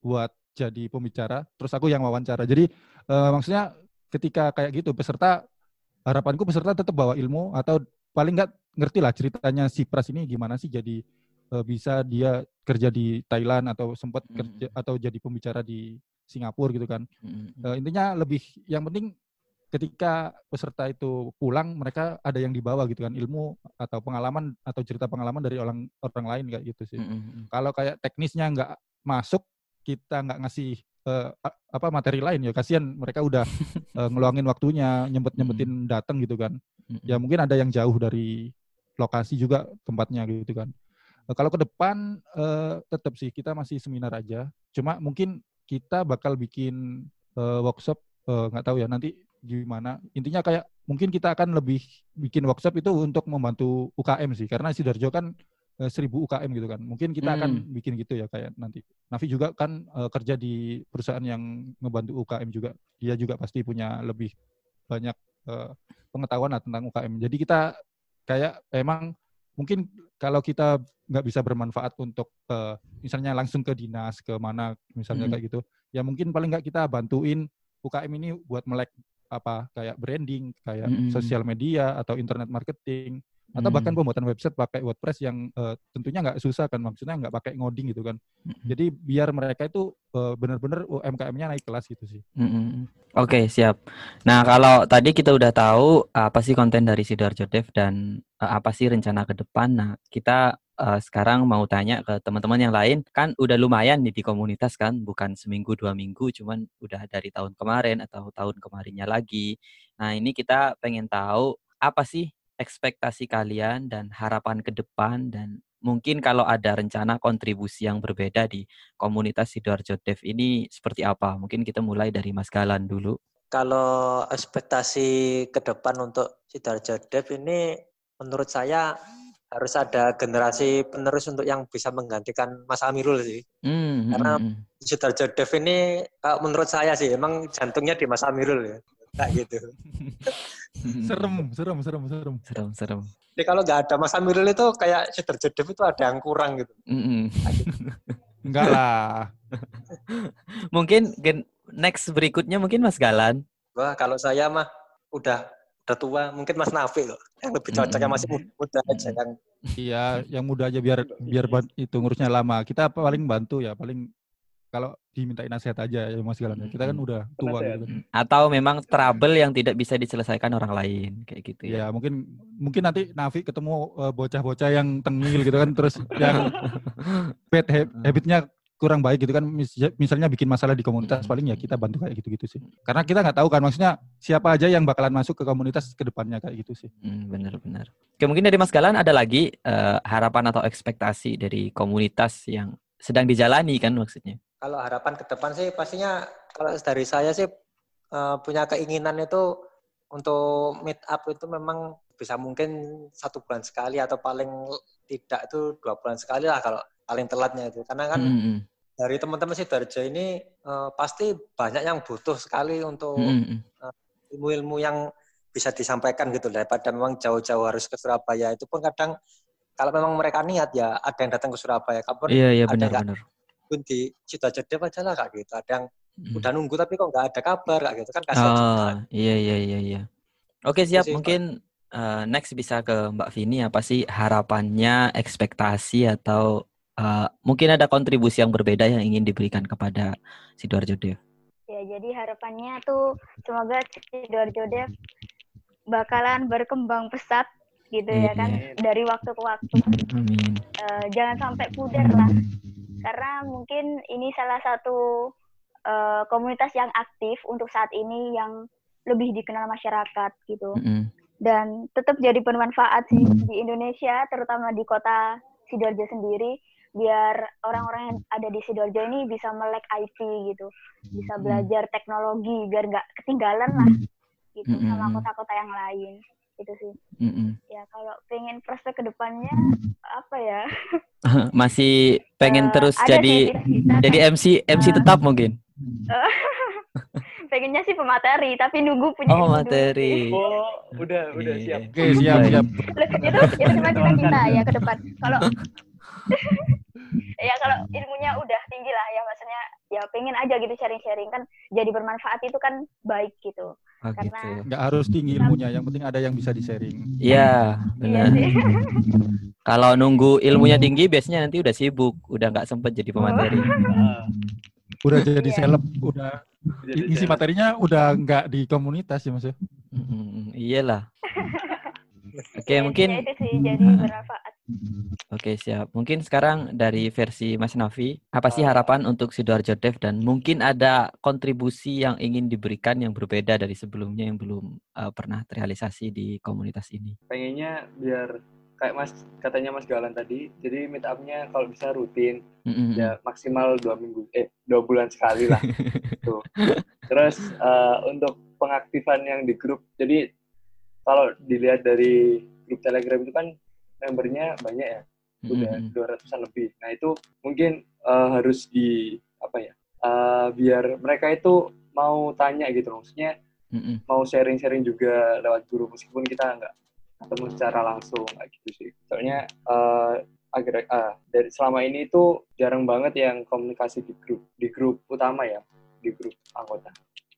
buat jadi pembicara terus aku yang wawancara jadi uh, maksudnya ketika kayak gitu peserta harapanku peserta tetap bawa ilmu atau paling nggak ngerti lah ceritanya si Pras ini gimana sih jadi uh, bisa dia kerja di Thailand atau sempat mm -hmm. kerja atau jadi pembicara di Singapura gitu kan. Mm -hmm. uh, intinya lebih yang penting ketika peserta itu pulang mereka ada yang dibawa gitu kan ilmu atau pengalaman atau cerita pengalaman dari orang orang lain kayak gitu sih. Mm -hmm. Kalau kayak teknisnya nggak masuk kita nggak ngasih uh, apa materi lain ya kasihan mereka udah uh, [laughs] ngeluangin waktunya nyempet nyempetin datang gitu kan. Mm -hmm. Ya mungkin ada yang jauh dari lokasi juga tempatnya gitu kan. Uh, kalau ke depan uh, tetap sih kita masih seminar aja. Cuma mungkin kita bakal bikin uh, workshop nggak uh, tahu ya nanti gimana. Intinya kayak mungkin kita akan lebih bikin workshop itu untuk membantu UKM sih, karena Sidoarjo kan e, seribu UKM gitu kan. Mungkin kita hmm. akan bikin gitu ya kayak nanti. Navi juga kan e, kerja di perusahaan yang ngebantu UKM juga. Dia juga pasti punya lebih banyak e, pengetahuan lah tentang UKM. Jadi kita kayak emang mungkin kalau kita nggak bisa bermanfaat untuk uh, misalnya langsung ke dinas ke mana misalnya hmm. kayak gitu ya mungkin paling nggak kita bantuin UKM ini buat melek apa kayak branding, kayak mm -hmm. sosial media atau internet marketing atau bahkan pembuatan website pakai WordPress yang uh, tentunya nggak susah kan maksudnya nggak pakai ngoding gitu kan mm-hmm. jadi biar mereka itu uh, benar-benar UMKM-nya naik kelas gitu sih
mm-hmm. oke okay, siap nah kalau tadi kita udah tahu apa sih konten dari sidoarjo dev dan uh, apa sih rencana ke depan nah kita uh, sekarang mau tanya ke teman-teman yang lain kan udah lumayan nih di komunitas kan bukan seminggu dua minggu cuman udah dari tahun kemarin atau tahun kemarinnya lagi nah ini kita pengen tahu apa sih ekspektasi kalian dan harapan ke depan dan mungkin kalau ada rencana kontribusi yang berbeda di komunitas Sidoarjo Dev ini seperti apa? Mungkin kita mulai dari Mas Galan dulu.
Kalau ekspektasi ke depan untuk Sidoarjo Dev ini menurut saya harus ada generasi penerus untuk yang bisa menggantikan Mas Amirul sih. Mm, Karena mm, Sudarjo Dev ini menurut saya sih emang jantungnya di Mas Amirul ya. Kayak gitu. [laughs]
serem, serem, serem, serem.
Serem, serem.
Jadi kalau nggak ada Mas Amirul itu kayak Sudarjo Dev itu ada yang kurang gitu. Mm -mm. [laughs]
Enggak lah.
mungkin next berikutnya mungkin Mas Galan.
Wah, kalau saya mah udah udah tua mungkin Mas Nafi loh yang lebih cocok yang masih muda aja yang
iya yang muda aja biar biar itu ngurusnya lama. Kita paling bantu ya paling kalau dimintain nasihat aja ya Mas Galan kita kan udah tua gitu kan.
atau memang trouble yang tidak bisa diselesaikan orang lain kayak gitu
ya, ya mungkin mungkin nanti Nafi ketemu uh, bocah-bocah yang tengil gitu kan terus yang [laughs] bad habitnya kurang baik gitu kan misalnya bikin masalah di komunitas paling ya kita bantu kayak gitu-gitu sih. Karena kita nggak tahu kan maksudnya siapa aja yang bakalan masuk ke komunitas ke depannya kayak gitu sih.
Hmm, benar-benar oke mungkin dari Mas Galan ada lagi uh, harapan atau ekspektasi dari komunitas yang sedang dijalani kan maksudnya?
Kalau harapan ke depan sih pastinya kalau dari saya sih uh, punya keinginan itu untuk meet up itu memang bisa mungkin satu bulan sekali atau paling tidak itu dua bulan sekali lah kalau paling telatnya itu. Karena kan mm -hmm. dari teman-teman sidoarjo ini uh, pasti banyak yang butuh sekali untuk mm -hmm. uh, ilmu-ilmu yang bisa disampaikan gitu daripada memang jauh-jauh harus ke Surabaya. Itu pun kadang kalau memang mereka niat ya ada yang datang ke Surabaya. Kapan
iya, iya, ada benar, benar.
pun di sidoarjo aja lah kak gitu. Ada yang mm. udah nunggu tapi kok nggak ada kabar kak gitu. Kan kasihan oh,
iya iya iya iya. Oke siap. mungkin uh, next bisa ke Mbak Vini apa sih harapannya ekspektasi atau uh, mungkin ada kontribusi yang berbeda yang ingin diberikan kepada Sidoarjo Dev.
Ya, jadi harapannya tuh semoga Sidoarjo Dev bakalan berkembang pesat gitu ya kan dari waktu ke waktu. Amin. Uh, jangan sampai pudar lah. Karena mungkin ini salah satu uh, komunitas yang aktif untuk saat ini yang lebih dikenal masyarakat gitu. Mm -hmm. Dan tetap jadi bermanfaat sih di Indonesia, terutama di kota Sidoarjo sendiri biar orang-orang yang ada di sidoarjo ini bisa melek IT gitu, bisa hmm. belajar teknologi biar nggak ketinggalan lah gitu mm -hmm. sama kota-kota yang lain itu sih. Mm -hmm. Ya kalau pengen prospek ke depannya apa ya?
Masih pengen uh, terus jadi jadi MC MC uh, tetap mungkin.
pengennya sih pemateri tapi nunggu punya
oh materi
oh udah udah siap
oke siap siap
itu itu cuma cita-cita ya ke depan kalau [laughs] ya kalau ilmunya udah tinggi lah ya maksudnya ya pengen aja gitu sharing-sharing kan jadi bermanfaat itu kan baik gitu.
Oh, Karena gitu. nggak harus tinggi ilmunya, yang penting ada yang bisa di-sharing.
Iya, benar. Iya [laughs] kalau nunggu ilmunya tinggi biasanya nanti udah sibuk, udah nggak sempet jadi pemateri. Oh. [laughs]
udah jadi iya. seleb, udah isi materinya udah nggak di komunitas ya Mas ya.
Mm, iyalah. Oke, okay, mungkin
itu sih jadi bermanfaat.
Oke, siap. Mungkin sekarang dari versi Mas Navi, apa sih harapan untuk Sidoarjo Dev dan mungkin ada kontribusi yang ingin diberikan yang berbeda dari sebelumnya yang belum uh, pernah terrealisasi di komunitas ini?
Pengennya biar kayak Mas katanya Mas Galan tadi, jadi meet up-nya kalau bisa rutin, mm-hmm. ya maksimal dua minggu, eh dua bulan sekali lah. [laughs] Tuh. Terus uh, untuk pengaktifan yang di grup, jadi kalau dilihat dari grup Telegram itu kan membernya banyak ya, udah dua mm ratusan lebih. Nah itu mungkin uh, harus di apa ya, uh, biar mereka itu mau tanya gitu, maksudnya mm-hmm. mau sharing-sharing juga lewat guru meskipun kita nggak ketemu secara langsung kayak gitu sih. Soalnya uh, agar uh, dari selama ini itu jarang banget yang komunikasi di grup di grup utama ya, di grup anggota.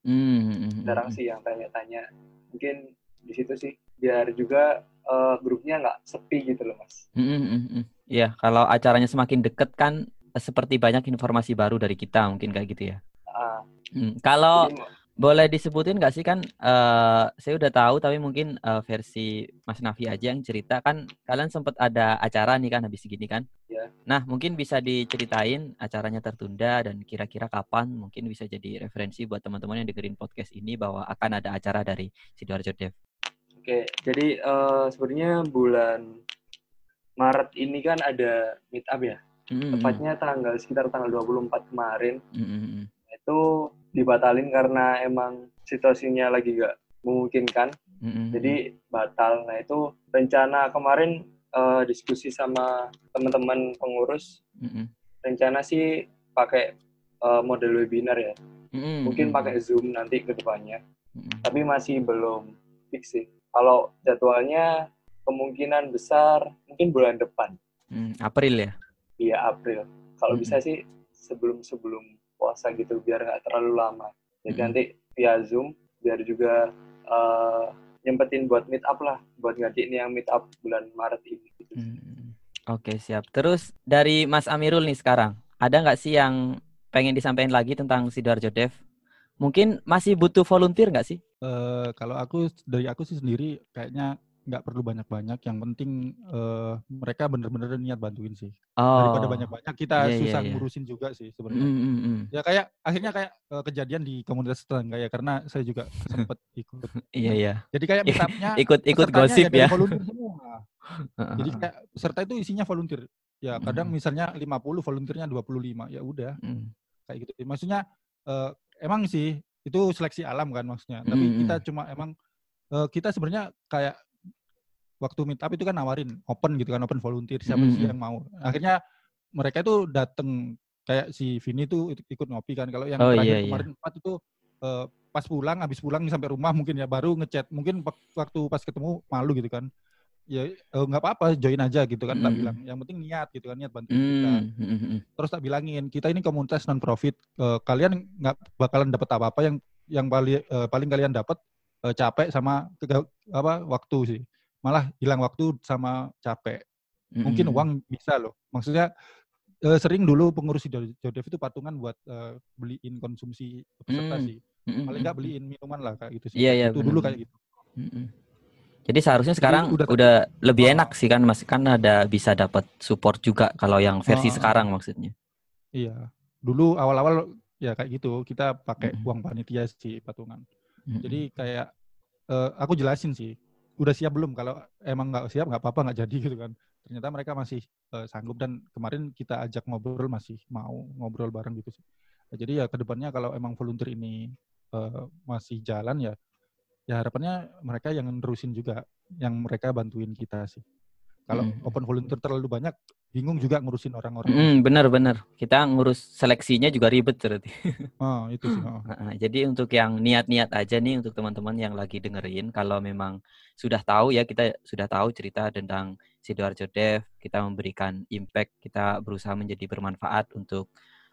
Mm-hmm. Jarang sih yang tanya-tanya. Mungkin di situ sih biar juga uh, grupnya nggak sepi gitu loh mas.
Iya, mm -hmm. kalau acaranya semakin deket kan seperti banyak informasi baru dari kita mungkin kayak gitu ya. Uh, hmm. Kalau jadi, boleh disebutin nggak sih kan uh, saya udah tahu tapi mungkin uh, versi Mas Nafi aja yang cerita kan kalian sempat ada acara nih kan habis segini kan?
Ya.
Nah mungkin bisa diceritain acaranya tertunda dan kira-kira kapan mungkin bisa jadi referensi buat teman-teman yang dengerin podcast ini bahwa akan ada acara dari Sidoarjo Dev.
Oke, jadi uh, sebenarnya bulan Maret ini kan ada meet up ya. Mm-hmm. Tepatnya tanggal sekitar tanggal 24 kemarin. Mm-hmm. Itu dibatalin karena emang situasinya lagi gak memungkinkan. Mm-hmm. Jadi batal. Nah, itu rencana kemarin uh, diskusi sama teman-teman pengurus. Mm-hmm. Rencana sih pakai uh, model webinar ya. Mm-hmm. Mungkin pakai Zoom nanti ke depannya. Mm-hmm. Tapi masih belum fix sih. Kalau jadwalnya kemungkinan besar mungkin bulan depan.
Hmm, April ya?
Iya April. Kalau hmm. bisa sih sebelum sebelum puasa gitu biar nggak terlalu lama. Jadi hmm. nanti via Zoom biar juga uh, nyempetin buat meet up lah, buat ini yang meet up bulan Maret ini. Gitu.
Hmm. Oke siap. Terus dari Mas Amirul nih sekarang, ada nggak sih yang pengen disampaikan lagi tentang Sidoarjo Dev? Mungkin masih butuh volunteer nggak sih?
Uh, kalau aku dari aku sih sendiri kayaknya nggak perlu banyak-banyak. Yang penting uh, mereka benar-benar niat bantuin sih. Oh. Daripada banyak-banyak kita yeah, iya, susah yeah, yeah. ngurusin juga sih sebenarnya. Mm, mm, mm. Ya kayak akhirnya kayak uh, kejadian di komunitas tetangga ya karena saya juga [laughs] sempat ikut.
Iya iya.
Jadi kayak [laughs] meetupnya
ikut ikut gosip ya.
Volunteer semua. [laughs] Jadi kayak peserta itu isinya volunteer. Ya kadang mm. misalnya 50 volunteernya 25 ya udah. Mm. Kayak gitu. Maksudnya uh, emang sih itu seleksi alam kan maksudnya. Tapi mm -hmm. kita cuma emang uh, kita sebenarnya kayak waktu meet up itu kan nawarin open gitu kan open volunteer siapa mm -hmm. sih yang mau. Akhirnya mereka itu datang kayak si Vini tuh ikut ngopi kan. Kalau yang oh, terakhir iya, iya. kemarin empat itu uh, pas pulang habis pulang sampai rumah mungkin ya baru ngechat. Mungkin waktu pas ketemu malu gitu kan ya eh, nggak uh, apa-apa join aja gitu kan mm. tak bilang yang penting niat gitu kan niat bantu mm. kita mm. terus tak bilangin kita ini komunitas non profit uh, kalian nggak bakalan dapat apa-apa yang yang paling uh, paling kalian dapat uh, capek sama apa waktu sih malah hilang waktu sama capek mm. mungkin uang bisa loh maksudnya uh, sering dulu pengurus Jodev itu patungan buat uh, beliin konsumsi peserta mm. sih paling nggak beliin minuman lah kayak gitu sih
yeah, yeah,
itu bener. dulu kayak gitu
jadi seharusnya sekarang Jadi udah, udah lebih oh. enak sih kan Mas kan ada bisa dapat support juga kalau yang versi oh. sekarang maksudnya.
Iya. Dulu awal-awal ya kayak gitu kita pakai mm -hmm. uang panitia sih patungan. Mm -hmm. Jadi kayak uh, aku jelasin sih udah siap belum kalau emang nggak siap nggak apa-apa nggak jadi [laughs] gitu kan. Ternyata mereka masih uh, sanggup dan kemarin kita ajak ngobrol masih mau ngobrol bareng gitu sih. Jadi ya ke depannya kalau emang volunteer ini uh, masih jalan ya ya harapannya mereka yang nerusin juga yang mereka bantuin kita sih kalau hmm. open volunteer terlalu banyak bingung juga ngurusin orang-orang.
Mm, bener bener. Kita ngurus seleksinya juga ribet berarti.
Oh [laughs] itu sih. Oh.
Jadi untuk yang niat-niat aja nih untuk teman-teman yang lagi dengerin, kalau memang sudah tahu ya kita sudah tahu cerita tentang sidoarjo Dev, kita memberikan impact, kita berusaha menjadi bermanfaat untuk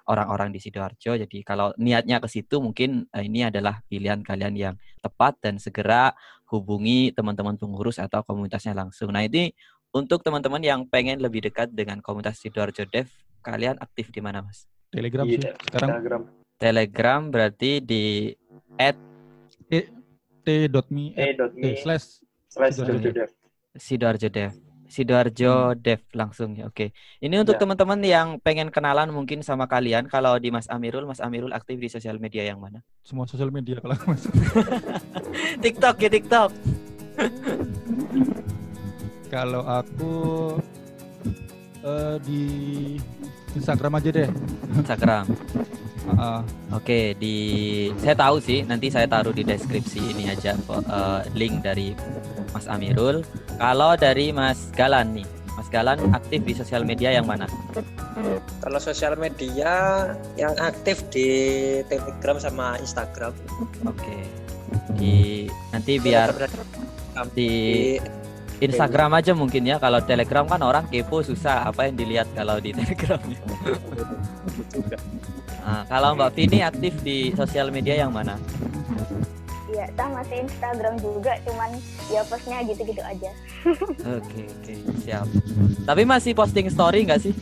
orang-orang di sidoarjo. Jadi kalau niatnya ke situ mungkin uh, ini adalah pilihan kalian yang tepat dan segera hubungi teman-teman pengurus atau komunitasnya langsung. Nah ini untuk teman-teman yang pengen lebih dekat dengan komunitas Sidoarjo Dev, kalian aktif di mana, Mas?
Telegram sih. Sekarang
Telegram.
Telegram berarti di at
t.me
t.me
slash
slash
Sidoarjo Dev. Sidoarjo hmm. Dev langsung ya. Oke. Ini untuk ya. teman-teman yang pengen kenalan mungkin sama kalian. Kalau di Mas Amirul, Mas Amirul aktif di sosial media yang mana?
Semua sosial media kalau Mas. [laughs]
TikTok ya TikTok. [laughs]
Kalau aku uh, di Instagram aja deh.
Instagram. Uh, Oke, okay, di saya tahu sih, nanti saya taruh di deskripsi ini aja uh, link dari Mas Amirul. Kalau dari Mas Galan nih, Mas Galan aktif di sosial media yang mana?
Kalau sosial media yang aktif di Telegram sama Instagram.
Oke. Okay. Di nanti biar di Instagram aja mungkin ya. Kalau Telegram kan orang kepo susah. Apa yang dilihat kalau di Telegram? Nah, kalau Mbak Vini aktif di sosial media yang mana?
Iya, sama masih Instagram juga, cuman ya postnya gitu-gitu aja. [laughs]
Oke, oke, siap. Tapi masih posting story nggak sih?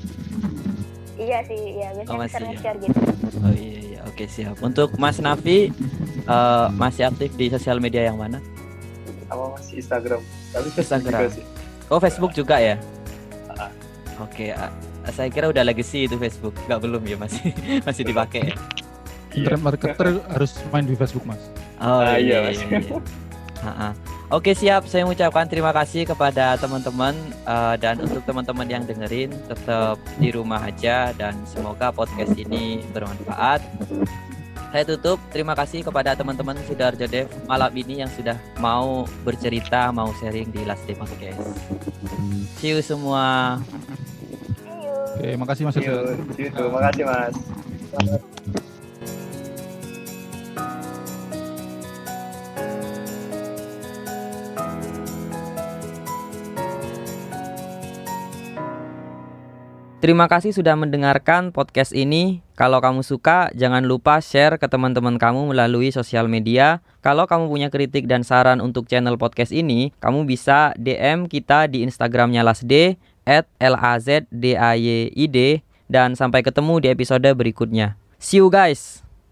Iya sih, iya biasanya oh, masih, share, share gitu.
Oh iya, iya, oke siap. Untuk Mas Nafi, uh, masih aktif di sosial media yang mana?
Sama masih Instagram. Tapi
Instagram. Juga sih. Oh Facebook juga ya? Uh. Oke, okay. Saya kira udah legacy itu Facebook. Nggak belum ya masih [laughs] masih dipakai ya.
Internet marketer harus main di Facebook mas.
Oh uh, iya, iya, iya. iya. Oke siap, saya mengucapkan terima kasih kepada teman-teman uh, dan untuk teman-teman yang dengerin tetap di rumah aja dan semoga podcast ini bermanfaat. Saya tutup. Terima kasih kepada teman-teman Sidoarjo Dev malam ini yang sudah mau bercerita, mau sharing di Last Day Podcast. See you semua.
Oke, makasih Mas.
See you. Makasih Mas.
Terima kasih sudah mendengarkan podcast ini. Kalau kamu suka, jangan lupa share ke teman-teman kamu melalui sosial media. Kalau kamu punya kritik dan saran untuk channel podcast ini, kamu bisa DM kita di Instagramnya Lasd at L-A-Z-D-A-Y-I-D dan sampai ketemu di episode berikutnya. See you guys!